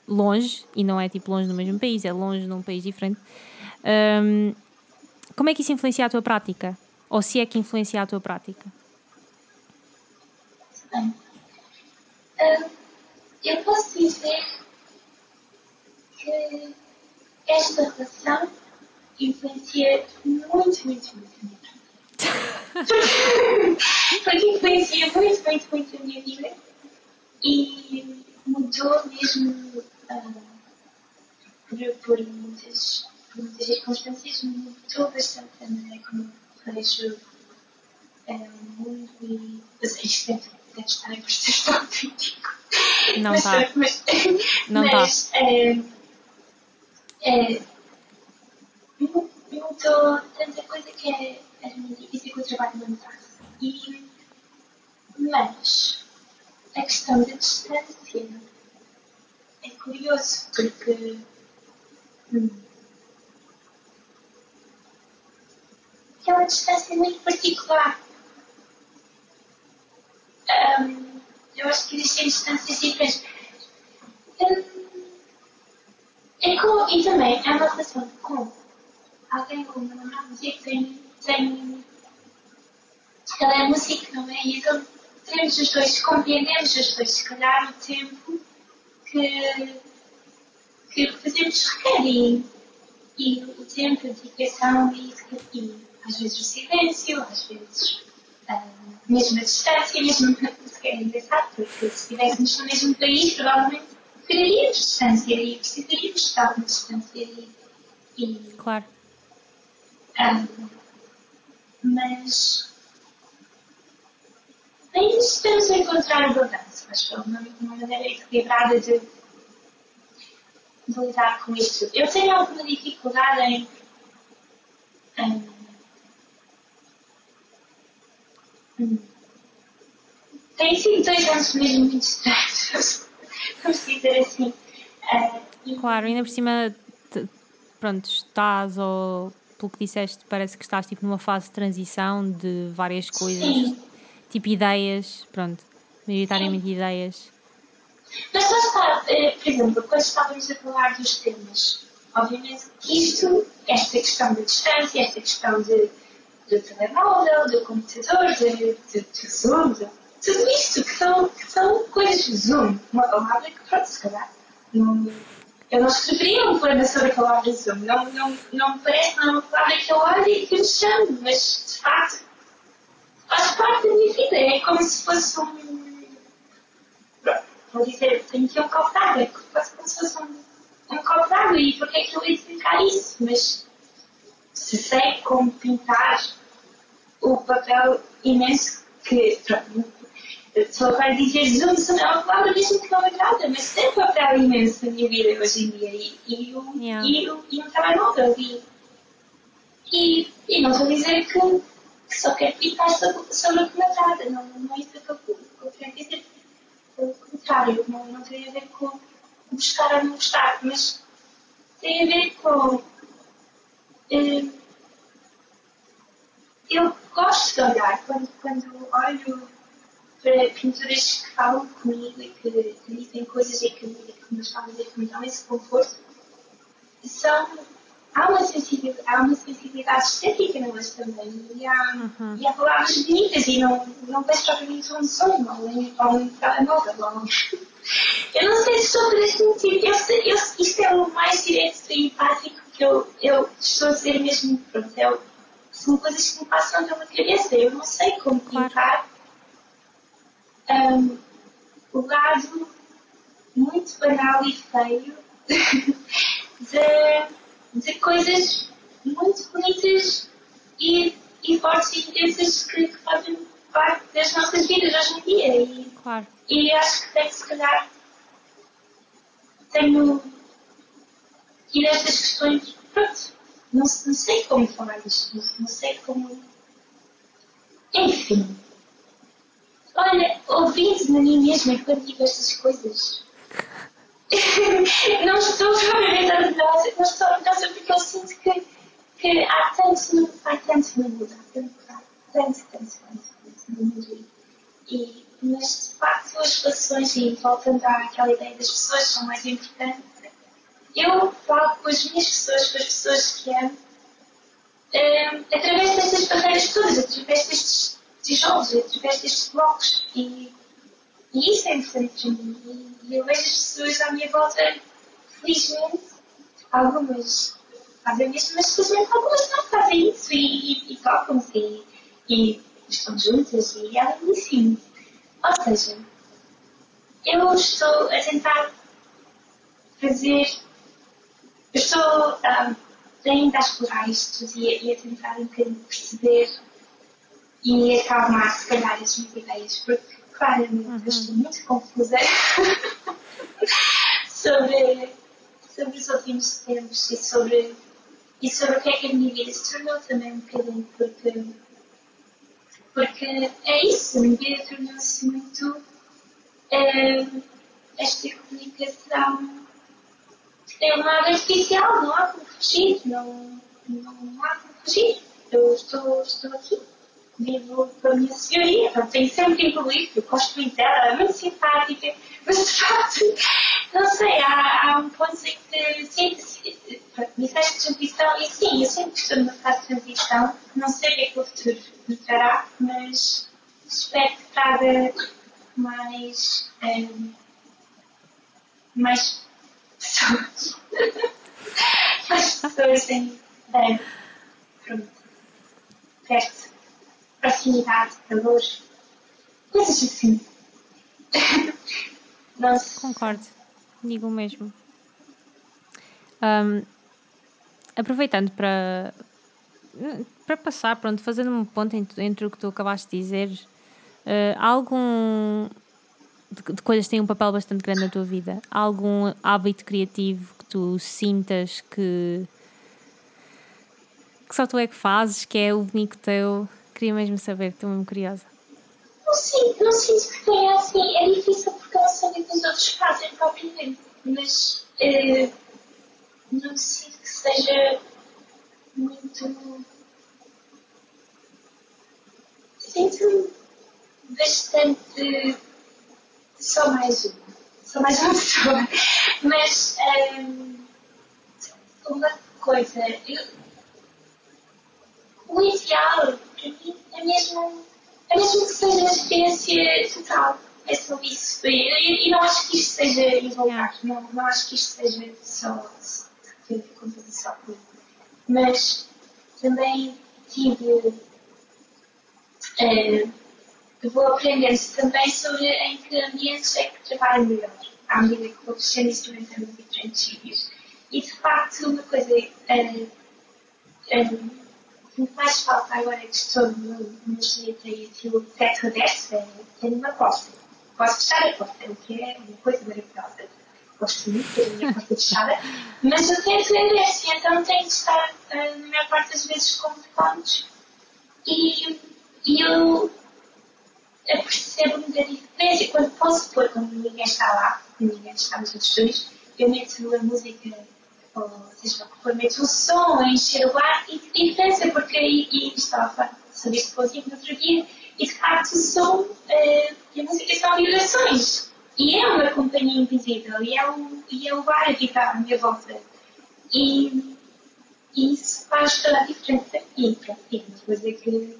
longe, e não é tipo longe no mesmo país, é longe num país diferente, um, como é que isso influencia a tua prática? Ou se é que influencia a tua prática? Bem, eu posso dizer que esta relação influencia muito, muito, muito prática. Porque influencia muito, muito, muito a minha vida. E mudou mesmo uh, por, por, muitas, por muitas circunstâncias, mudou bastante a maneira como vejo uh, o mundo e sei que deve, deve estar em processo autêntico. Não está. Mas, Não mas, é, é, mudou tanta coisa que é, é muito difícil que o trabalho não traz. E, mas a questão da distância é curioso, porque. Hum, é uma distância muito particular. Um, eu acho que existem distâncias diferentes. Um, é com, e também é uma relação com alguém com uma namorada que tem, tem. Ela é música, não é? E temos os dois, compreendemos os dois, se calhar, o tempo que, que fazemos requer e, e o tempo, a dedicação e, e às vezes o silêncio, às vezes mesmo a distância, mesmo se é engraçado, porque se estivéssemos no mesmo país, provavelmente quereríamos distância e precisaríamos estar na distância e, e claro. Um, mas ainda estamos a encontrar a balança, acho que é uma, maneira equilibrada de, de lidar com isto. Eu tenho alguma dificuldade em, em tem sido dois anos mesmo muito estranhos, vamos dizer assim. Uh, claro, ainda por cima, pronto, estás ou pelo que disseste, parece que estás tipo numa fase de transição de várias coisas, Sim. Tipo ideias, pronto, maioritariamente Sim. ideias. Mas lá está, eh, por exemplo, quando estávamos a falar dos temas, obviamente isto, esta questão da distância, esta questão de do telemóvel, do computador, de Zoom, de, tudo isto que são, que são coisas de Zoom, uma palavra que pronto, se calhar não, eu não escreveria um poema sobre a palavra Zoom, não, não, não me parece não é uma palavra que eu olho e que me chamo, mas de facto faz parte da minha vida, é como se fosse um vou dizer, tenho aqui um copo d'água, é quase como se fosse um, um copo d'água e porque é que eu ia explicar isso, mas se sei como pintar o papel imenso que. Pronto, só vai dizer zoom, zoom é uma palavra mesmo que não me agrada, mas tem um papel imenso na minha vida hoje em dia. E, e, o, yeah. e, o, e um telemóvel. E, e, e não estou a dizer que só quero pintar sobre, sobre o que me agrada. Não, não é isso que eu, que eu dizer. Pelo contrário, não, não tem a ver com buscar ou não gostar, mas tem a ver com. Eh, eu gosto de olhar quando, quando olho para pinturas que falam comigo e que, dizem coisas e que, que me a dizer que me dão esse conforto. São, há, uma sensibilidade, há uma sensibilidade estética nelas também. E há, uhum. e há palavras bonitas e não, não vejo propriamente um som ou um, ou um telemóvel. Ou... Eu não sei se estou a sentir. Eu, eu, isto é o mais direto e empático que eu, eu estou a ser mesmo. Pronto, é são coisas que me passam pela cabeça. Eu não sei como pintar um, o lado muito banal e feio de, de coisas muito bonitas e, e fortes e intensas que, que fazem parte das nossas vidas hoje em dia. E, claro. e acho que tem, se calhar, tenho ir a estas questões, pronto, não, não sei como falar disto, não sei como. Enfim. Olha, ouvindo na mim mesma enquanto digo estas coisas. Não estou propriamente orgulhosa, não estou orgulhosa porque eu sinto que, que há tanto há mundo, há há tanto, tanto, tanto, tanto no mundo. E, mas de facto as relações, e voltando àquela ideia das pessoas, são mais importantes eu falo com as minhas pessoas, com as pessoas que amo, um, através destas barreiras todas, através destes tijolos, através destes blocos. E, e isso é importante. E, eu vejo as pessoas à minha volta, felizmente, algumas fazem isso, mas felizmente algumas não fazem isso e, e, tocam-se e, e estão juntas e é lindíssimo. Ou seja, eu estou a tentar fazer eu estou um, ainda a explorar isto e, e a tentar um bocadinho perceber e acalmar, se calhar, as minhas ideias, porque claramente uhum. eu estou muito confusa sobre, sobre os últimos tempos e sobre, e sobre o que é que a minha vida se tornou também um bocadinho, porque, porque é isso, a minha vida tornou-se muito um, esta comunicação é uma área artificial, não há como fugir, não, não há como fugir. Eu estou, estou aqui, vivo com a minha senhoria, tenho sempre evoluir, eu gosto muito dela, é muito simpática, mas de facto, não sei, há, há um ponto em que sinto me faz transição, e sim, eu sempre fase de transição, não sei o que é que o futuro me trará, mas espero que traga mais, um, mais pessoas. As pessoas têm é, pronto, perto, proximidade, calor, coisas assim. Se... Concordo, digo o mesmo. Um, aproveitando para, para passar, pronto, fazendo um ponto entre, entre o que tu acabaste de dizer, uh, algum de, de, coisas que têm um papel bastante grande na tua vida? Algum hábito criativo que tu sintas que que só tu é que fazes, que é o único teu? Queria mesmo saber, estou mesmo curiosa. Não sinto, não sinto que tenha assim, é difícil porque eu sei que os outros fazem propriamente, mas uh, não sinto que seja muito. Sinto bastante. Só mais uma. Só mais uma pessoa. Mas um, uma coisa. Eu, o ideal para mim é mesmo, é mesmo que seja uma experiência total. É só isso. E, e não acho que isto seja invulgar. Não, não acho que isto seja só ter composição. Mas também tive. Uh, vou aprendendo também sobre em que ambientes é que trabalho melhor, à medida que vou crescendo e experimentando diferentes sítios. E de facto, uma coisa uh, uh, que faz falta agora que estou Chile e aquilo certo deste é ter uma costa. Posso fechar a costa, o que é uma coisa maravilhosa gosto muito da minha porta fechada, mas eu tenho tendência, então tenho de estar, uh, na maior parte das vezes, com fones e, e eu percebo-me da diferença. Quando posso pôr, quando ninguém está lá, ninguém está nos outros eu meto a música, ou seja o que for, meto o som, encher o ar e diferença, porque aí e estava sobre este pouquinho no outro dia, e de facto o som uh, e a música são vibrações. E é uma companhia invisível, e é o, e é o ar que está à minha volta. E, e isso faz toda a diferença. E pronto, é uma coisa que,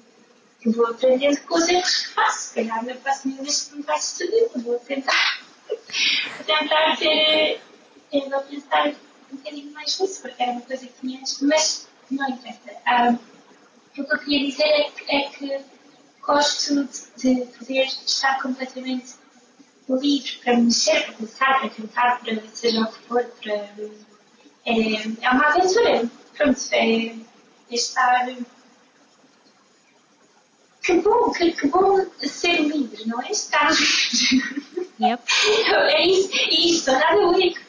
que vou aprendendo com os erros que faço. Se calhar na próxima vez que me faço tudo, vou tentar, tentar ter. Eu vou pensar um bocadinho mais nisso, porque era uma coisa que tinha antes, mas não interessa. Um, o que eu queria dizer é que, é que gosto de poder estar completamente livre para mexer, para pensar, para cantar, para seja o que for, para, é, é uma aventura. Pronto, é, é estar. Que bom, que, que bom ser livre, não é? Estar livre. Yep. é isso, é isso, nada único.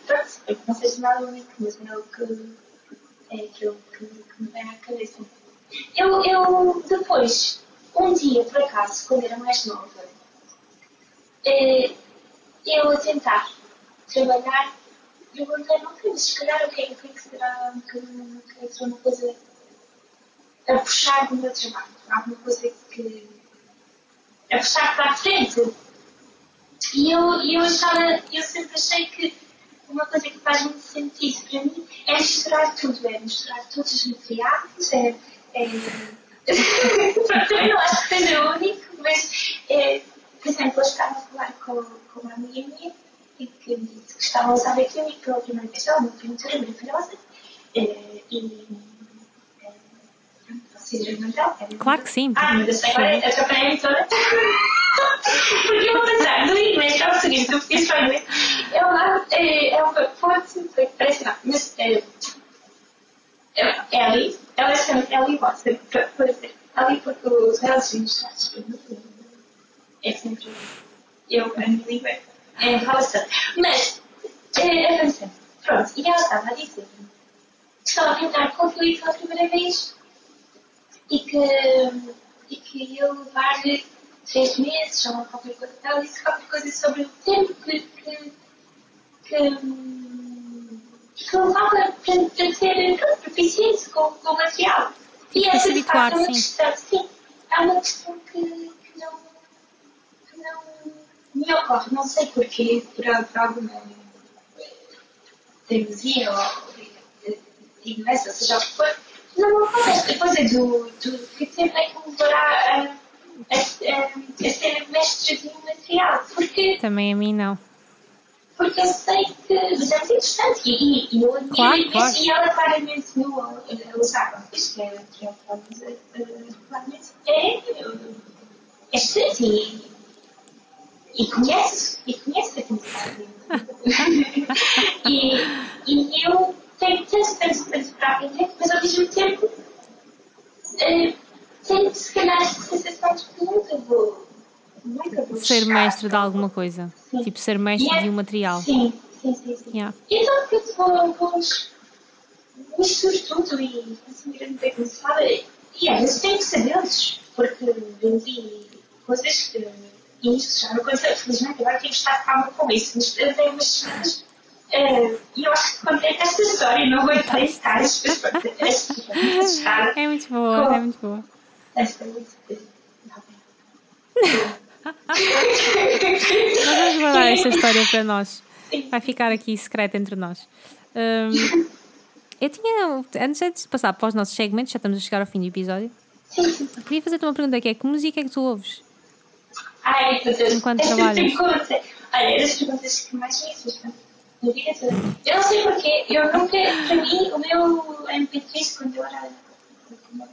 Pronto, não seja nada único, mas é o que, é aquilo que, que me vem à cabeça. Eu, eu depois, um dia, por acaso, quando era mais nova, é, eu a tentar trabalhar, eu perguntei, não sei, se calhar o que, é, é que será que, que é uma coisa a puxar do meu trabalho, alguma coisa que a puxar para a frente. E eu, eu achava, eu sempre achei que uma coisa que faz muito sentido para mim é misturar tudo, é misturar todos os materiais, é, é não acho que seja único, mas é, por exemplo, eu estava a falar com, com uma amiga minha e que me disse que estava a usar aquilo e pela primeira vez ela uma pintura maravilhosa e, e viram então? Claro que sim. Ah, mas eu sei agora, eu atrapalhei-me toda. Porque eu vou pensar, no inglês é o seguinte, eu fiz para inglês. É uma, é, é uma, pode, parece não, mas é, Ellie, ela chama Ellie Watson, por exemplo. Ali porque os relacionamentos é sempre eu, a minha língua é relação. Mas, é, avançando. Pronto, e ela estava a dizer que estava a tentar concluir pela primeira vez e que, e que ia levar-lhe três meses ou qualquer coisa. Ela disse qualquer coisa sobre o tempo que, que, que, que levava para, para ser proficiente com, com o material. E essa de facto é uma questão, sim, é uma questão que me ocorre, não sei porquê, por, por alguma teimosia ou ignorância, seja o que for, não ocorre esta coisa do, do que sempre é que levará a, a, a, a ser mestre de um material. Porque. Também a mim não. porque eu sei que mas é muito interessante e, e eu admiro claro, claro. e ela claramente não a usava. Isto que é o que ela dizer, claramente é, é excelente e, e conhece, e conhece a comunidade. e, e eu tenho tanto, tanto, tanto para aprender, mas ao mesmo tempo uh, tenho se calhar esta sensação de que nunca vou ser mestre de alguma coisa. Sim. Tipo, ser mestre yeah. de um material. Sim, sim, sim. sim. Yeah. Então, pronto, vou, vou misturar tudo e assumir a minha começada. E às vezes tenho que sabê-los, porque vendi coisas que. E isto já não coisa, felizmente, agora tenho que estar calma com isso. Mas eu tenho umas semanas. Uh, e eu acho que contei esta história, não vou entrar em detalhes, é muito boa, é muito boa. É muito vamos guardar esta história para nós. Vai ficar aqui secreta entre nós. Um, eu tinha. Antes de passar para os nossos segmentos, já estamos a chegar ao fim do episódio. Queria fazer-te uma pergunta que é que música é que tu ouves? Ai, meu Deus. Enquanto trabalhas? Pergunta, olha, é das perguntas que mais me assustam. Eu não sei porquê, eu nunca, para mim, o meu MP3 quando eu era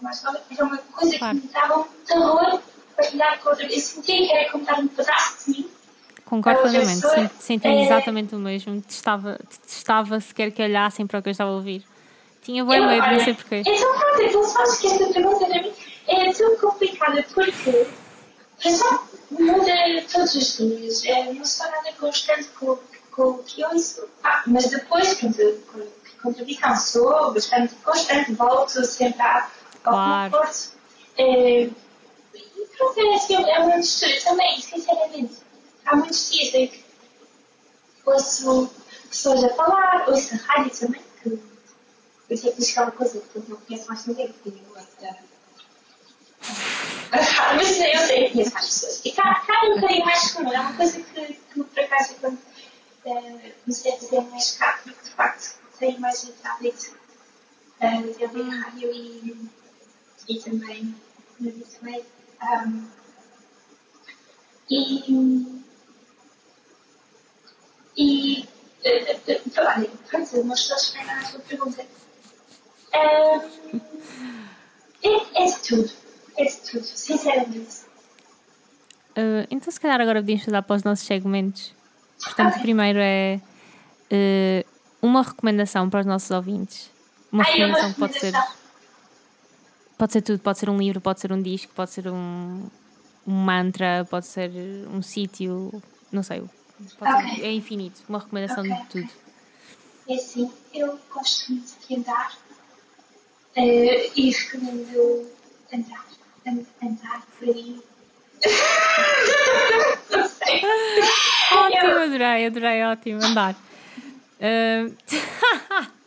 mais nova, era uma coisa claro. que me dava um terror partilhar com outras. Eu sentia que era como estar um pedaço de mim. Concordo plenamente, senti é... exatamente o mesmo. Testava, testava sequer que olhassem para o que eu estava a ouvir. Tinha bem medo, não sei porquê. Então, pronto, então sabes que esta pergunta para mim é tão complicada porque, para já, muda todos os dias. É, não sou nada constante com, com o que ouço. Ah, mas depois, quando, quando contradição, sou bastante constante, volto sempre ao claro. conforto. É, Confesso, é, é uma mistura também, sinceramente. Há muitos dias em que ouço pessoas a falar, ouço a rádio também, que eu sei que diz aquela coisa que eu não conheço mais ninguém, porque eu gosto. Mas eu sei que conheço mais pessoas. E cá, cá é um bocadinho mais comum, é uma coisa que, que por acaso, quando uh, comecei a dizer mais cá, porque de facto tenho mais nisso. Uh, de ouvir rádio e, e também no também um, e, e olha, França, nós estamos a chegar à sua pergunta. É, é tudo. É tudo, sinceramente. Uh, então, se calhar agora podíamos falar para os nossos segmentos. Portanto, primeiro é uh, uma recomendação para os nossos ouvintes. Uma Ai, recomendação que pode ser Pode ser tudo, pode ser um livro, pode ser um disco, pode ser um, um mantra, pode ser um sítio, não sei. Okay. Ser, é infinito, uma recomendação okay, de tudo. É assim, eu gosto muito de andar uh, e recomendo andar, andar por aí. Não sei. Ótimo, adorei, adorei, ótimo, andar. Uh...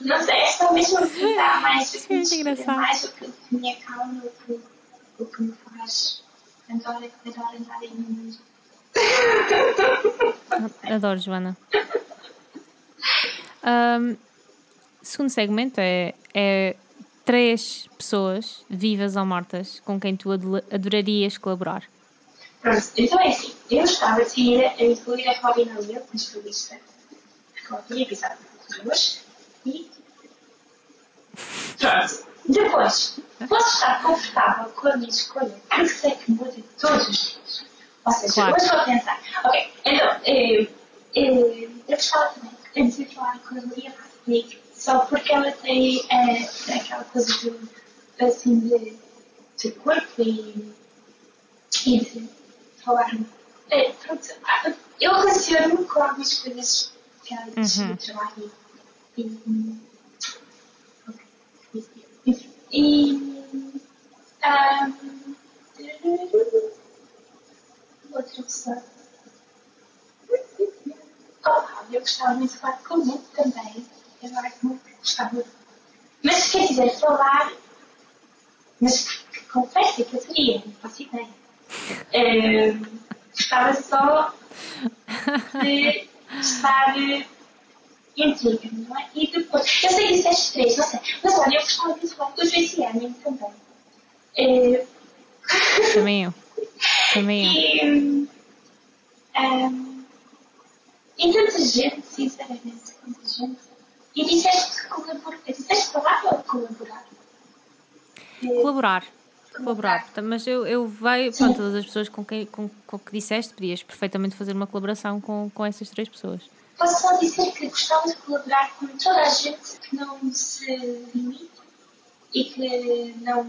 Não sei, é só mesmo que dá mais, o que me inspira, mais o que me acalma, o que, o que me faz adoro, adoro entrar em mundo. Adoro, Joana. Um, segundo segmento é, é três pessoas, vivas ou mortas, com quem tu adorarias colaborar. Pronto, então é assim, eu estava decidida a incluir a Robin Lee nesta lista, porque ela tinha pisado duas, e Pronto. Depois, posso estar confortável com a minha escolha, porque sei que muda todos os dias. Ou seja, claro. hoje vou pensar, ok, então, eu, eu, eu gostava também de falar com a Maria Rasnik, só porque ela tem é, aquela coisa de, assim, de, de corpo e, e de falar. É, pronto, eu relaciono com algumas coisas que ela diz uhum. no trabalho e e. Um, outra opção. Oh, eu gostava muito de falar com ele também. Eu muito gostava. Mas quer dizer, falar. Mas confesso que eu teria, não faço ideia. Um, gostava só de estar intriga, não é? E depois, eu sei que disseste três, não sei, mas olha, eu gostava de falar dos VCN também. É... Também eu. Também eu. E, um, E tanta gente, sinceramente, tanta gente. E disseste colaborar. Disseste palavra ou colaborar? Colaborar. Colaborar. Mas eu, eu vejo, pronto, todas as pessoas com quem com, com que disseste, podias perfeitamente fazer uma colaboração com, com essas três pessoas. Posso só dizer que gostava de colaborar com toda a gente que não se limite e que não,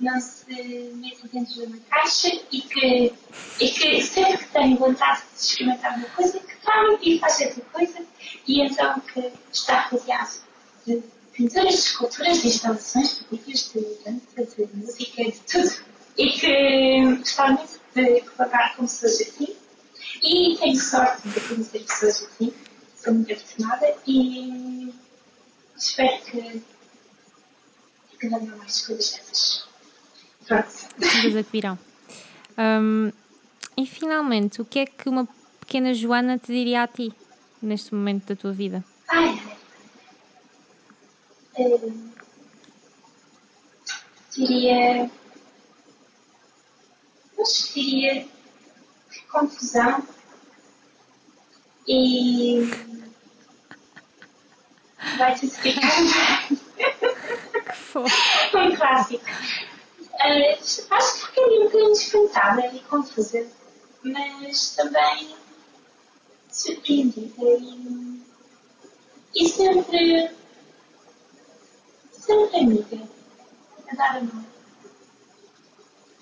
não se mete dentro de uma caixa e que, e que sempre que tem vontade de experimentar uma coisa, que vai e faz outra coisa e então que está rodeado de pinturas, de esculturas, de instalações, de de dança, de música, de tudo. E que gostava muito de colaborar com pessoas assim. E tenho sorte de conhecer pessoas assim. Sou muito afortunada e espero que, que mais coisas dessas. Pronto. Coisas que virão. E finalmente, o que é que uma pequena Joana te diria a ti neste momento da tua vida? Ai, uh, diria. Acho que diria confusão e vai se explicar um clássico. Uh, acho que ficaria um bocadinho espantada e confusa, mas também surpreendida e, e sempre sempre amiga. A dar amor.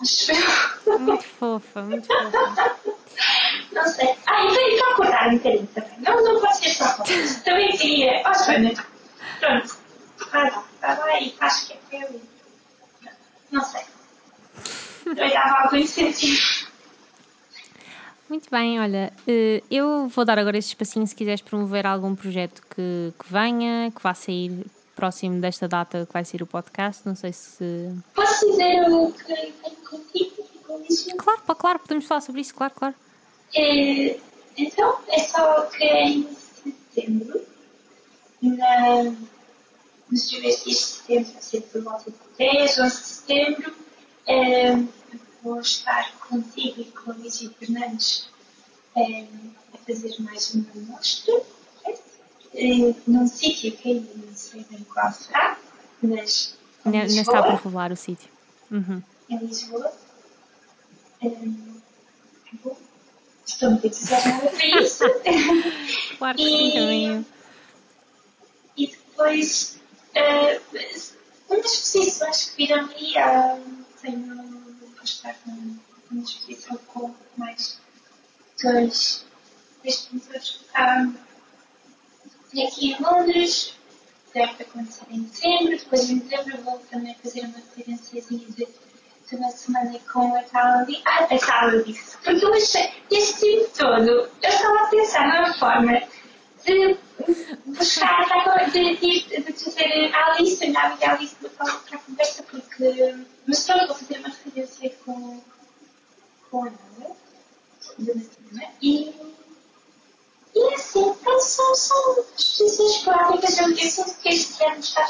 Acho eu. Muito fofa, muito fofa. Não sei. Ah, e que acordar um bocadinho também. Não, não pode ser só. Também queria. Ó, Joana. Pronto. Vai lá, vai lá e faz que é para eu Não sei. Eu dava algo incentivo. Muito bem, olha, eh, eu vou dar agora este espacinho se quiseres promover algum projeto que, que venha, que vá sair próximo desta data que vai ser o podcast. Não sei se. Posso dizer o que tenho contigo com isso? Claro, claro, podemos falar sobre isso, claro, claro. É, então, é só que em setembro, na, nos dias de setembro, vai ser por volta de 10, 11 de setembro, é, vou estar contigo e com a Lígia Fernandes é, a fazer mais uma mostra é, num sítio que ainda não sei bem qual será, mas. Não está para revelar o sítio. Uhum. Em Lisboa. Um, estou muito entusiasmada para isso. claro que e, sim, também. E depois, uh, umas exposições que viram aí, uh, tenho, estar numa exposição com mais dois, pintores. Um, aqui em Londres, deve acontecer em dezembro, depois em dezembro vou também fazer uma referenciazinha de, uma semana com a Tala Ah, a porque eu achei, este tempo todo, eu estava a pensar numa forma de buscar, de, de, de, de dizer a Alice, a amiga Alice, para a conversa, porque, mas pronto, vou fazer uma referência com, com a Nala, e e assim, são, são exposições práticas. Eu, eu sinto que este ano está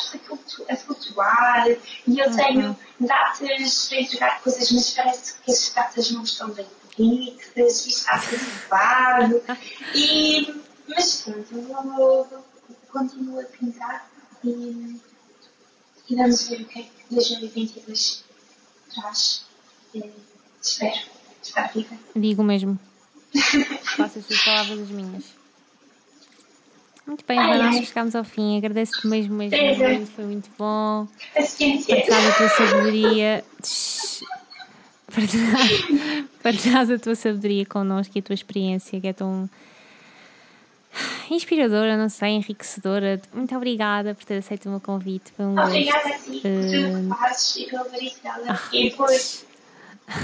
a flutuar e eu tenho uhum. datas para entregar coisas, mas parece que as datas não estão bem e está reservado. E, mas pronto, eu vou, continuo a pintar e, e vamos ver o que é que 2022 traz. E, espero estar viva. Digo mesmo. Faço as suas palavras as minhas. Muito bem, acho que chegámos ao fim. Agradeço-te mesmo, mesmo muito, foi muito bom. Partilhar a tua sabedoria. Partilhar a tua sabedoria connosco e a tua experiência que é tão inspiradora, não sei, enriquecedora. Muito obrigada por ter aceito o meu convite. Foi um obrigada gosto. a ti por uh... tu fazes e pela varicela. E por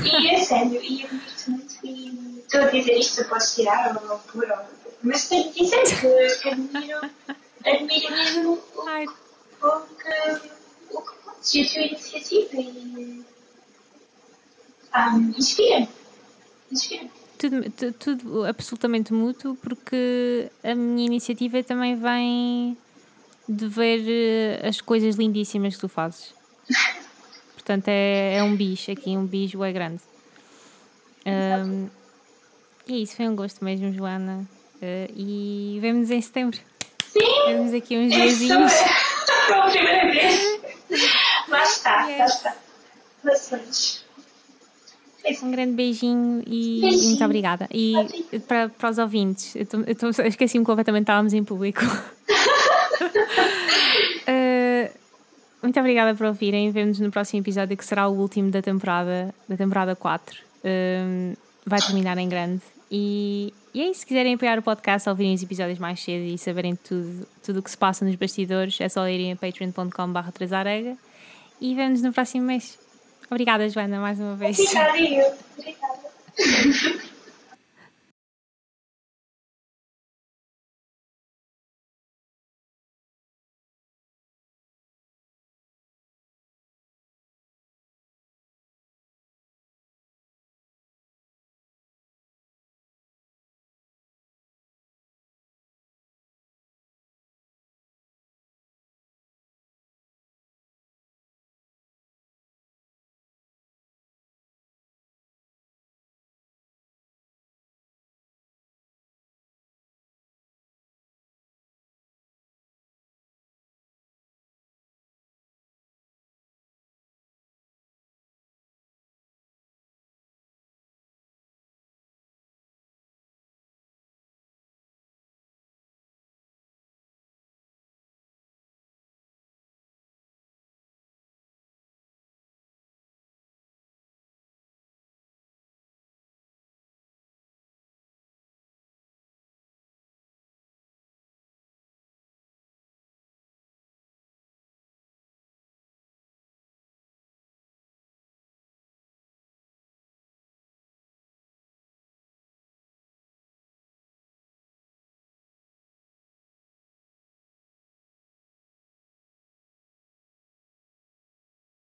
e é sério, e admiro-te muito e estou a dizer isto, posso tirar ou pôr, mas tenho que dizer que, que admiro, admiro mesmo o, o, que, o que podes e a tua iniciativa e um, inspira-me. Inspira-me. Tudo, tudo absolutamente mútuo, porque a minha iniciativa também vem de ver eh, as coisas lindíssimas que tu fazes. Portanto, é, é um bicho aqui, um bicho é grande. Um, e é isso, foi um gosto mesmo, Joana. Uh, e vemo-nos em setembro. Sim! Vemos aqui uns diazinhos. Pela primeira vez. Lá está, yes. lá está. Bastante. Um grande beijinho e beijinho. muito obrigada. E para, para os ouvintes, eu, tô, eu, tô, eu esqueci-me completamente, estávamos em público. uh, muito obrigada por ouvirem. Vemo-nos no próximo episódio, que será o último da temporada, da temporada 4. Uh, vai terminar em grande. E, e é isso. Se quiserem apoiar o podcast, ouvirem os episódios mais cedo e saberem tudo, tudo o que se passa nos bastidores, é só irem a patreon.com.br e vemos nos no próximo mês. Obrigada, Joana, mais uma vez. Obrigada, Obrigada.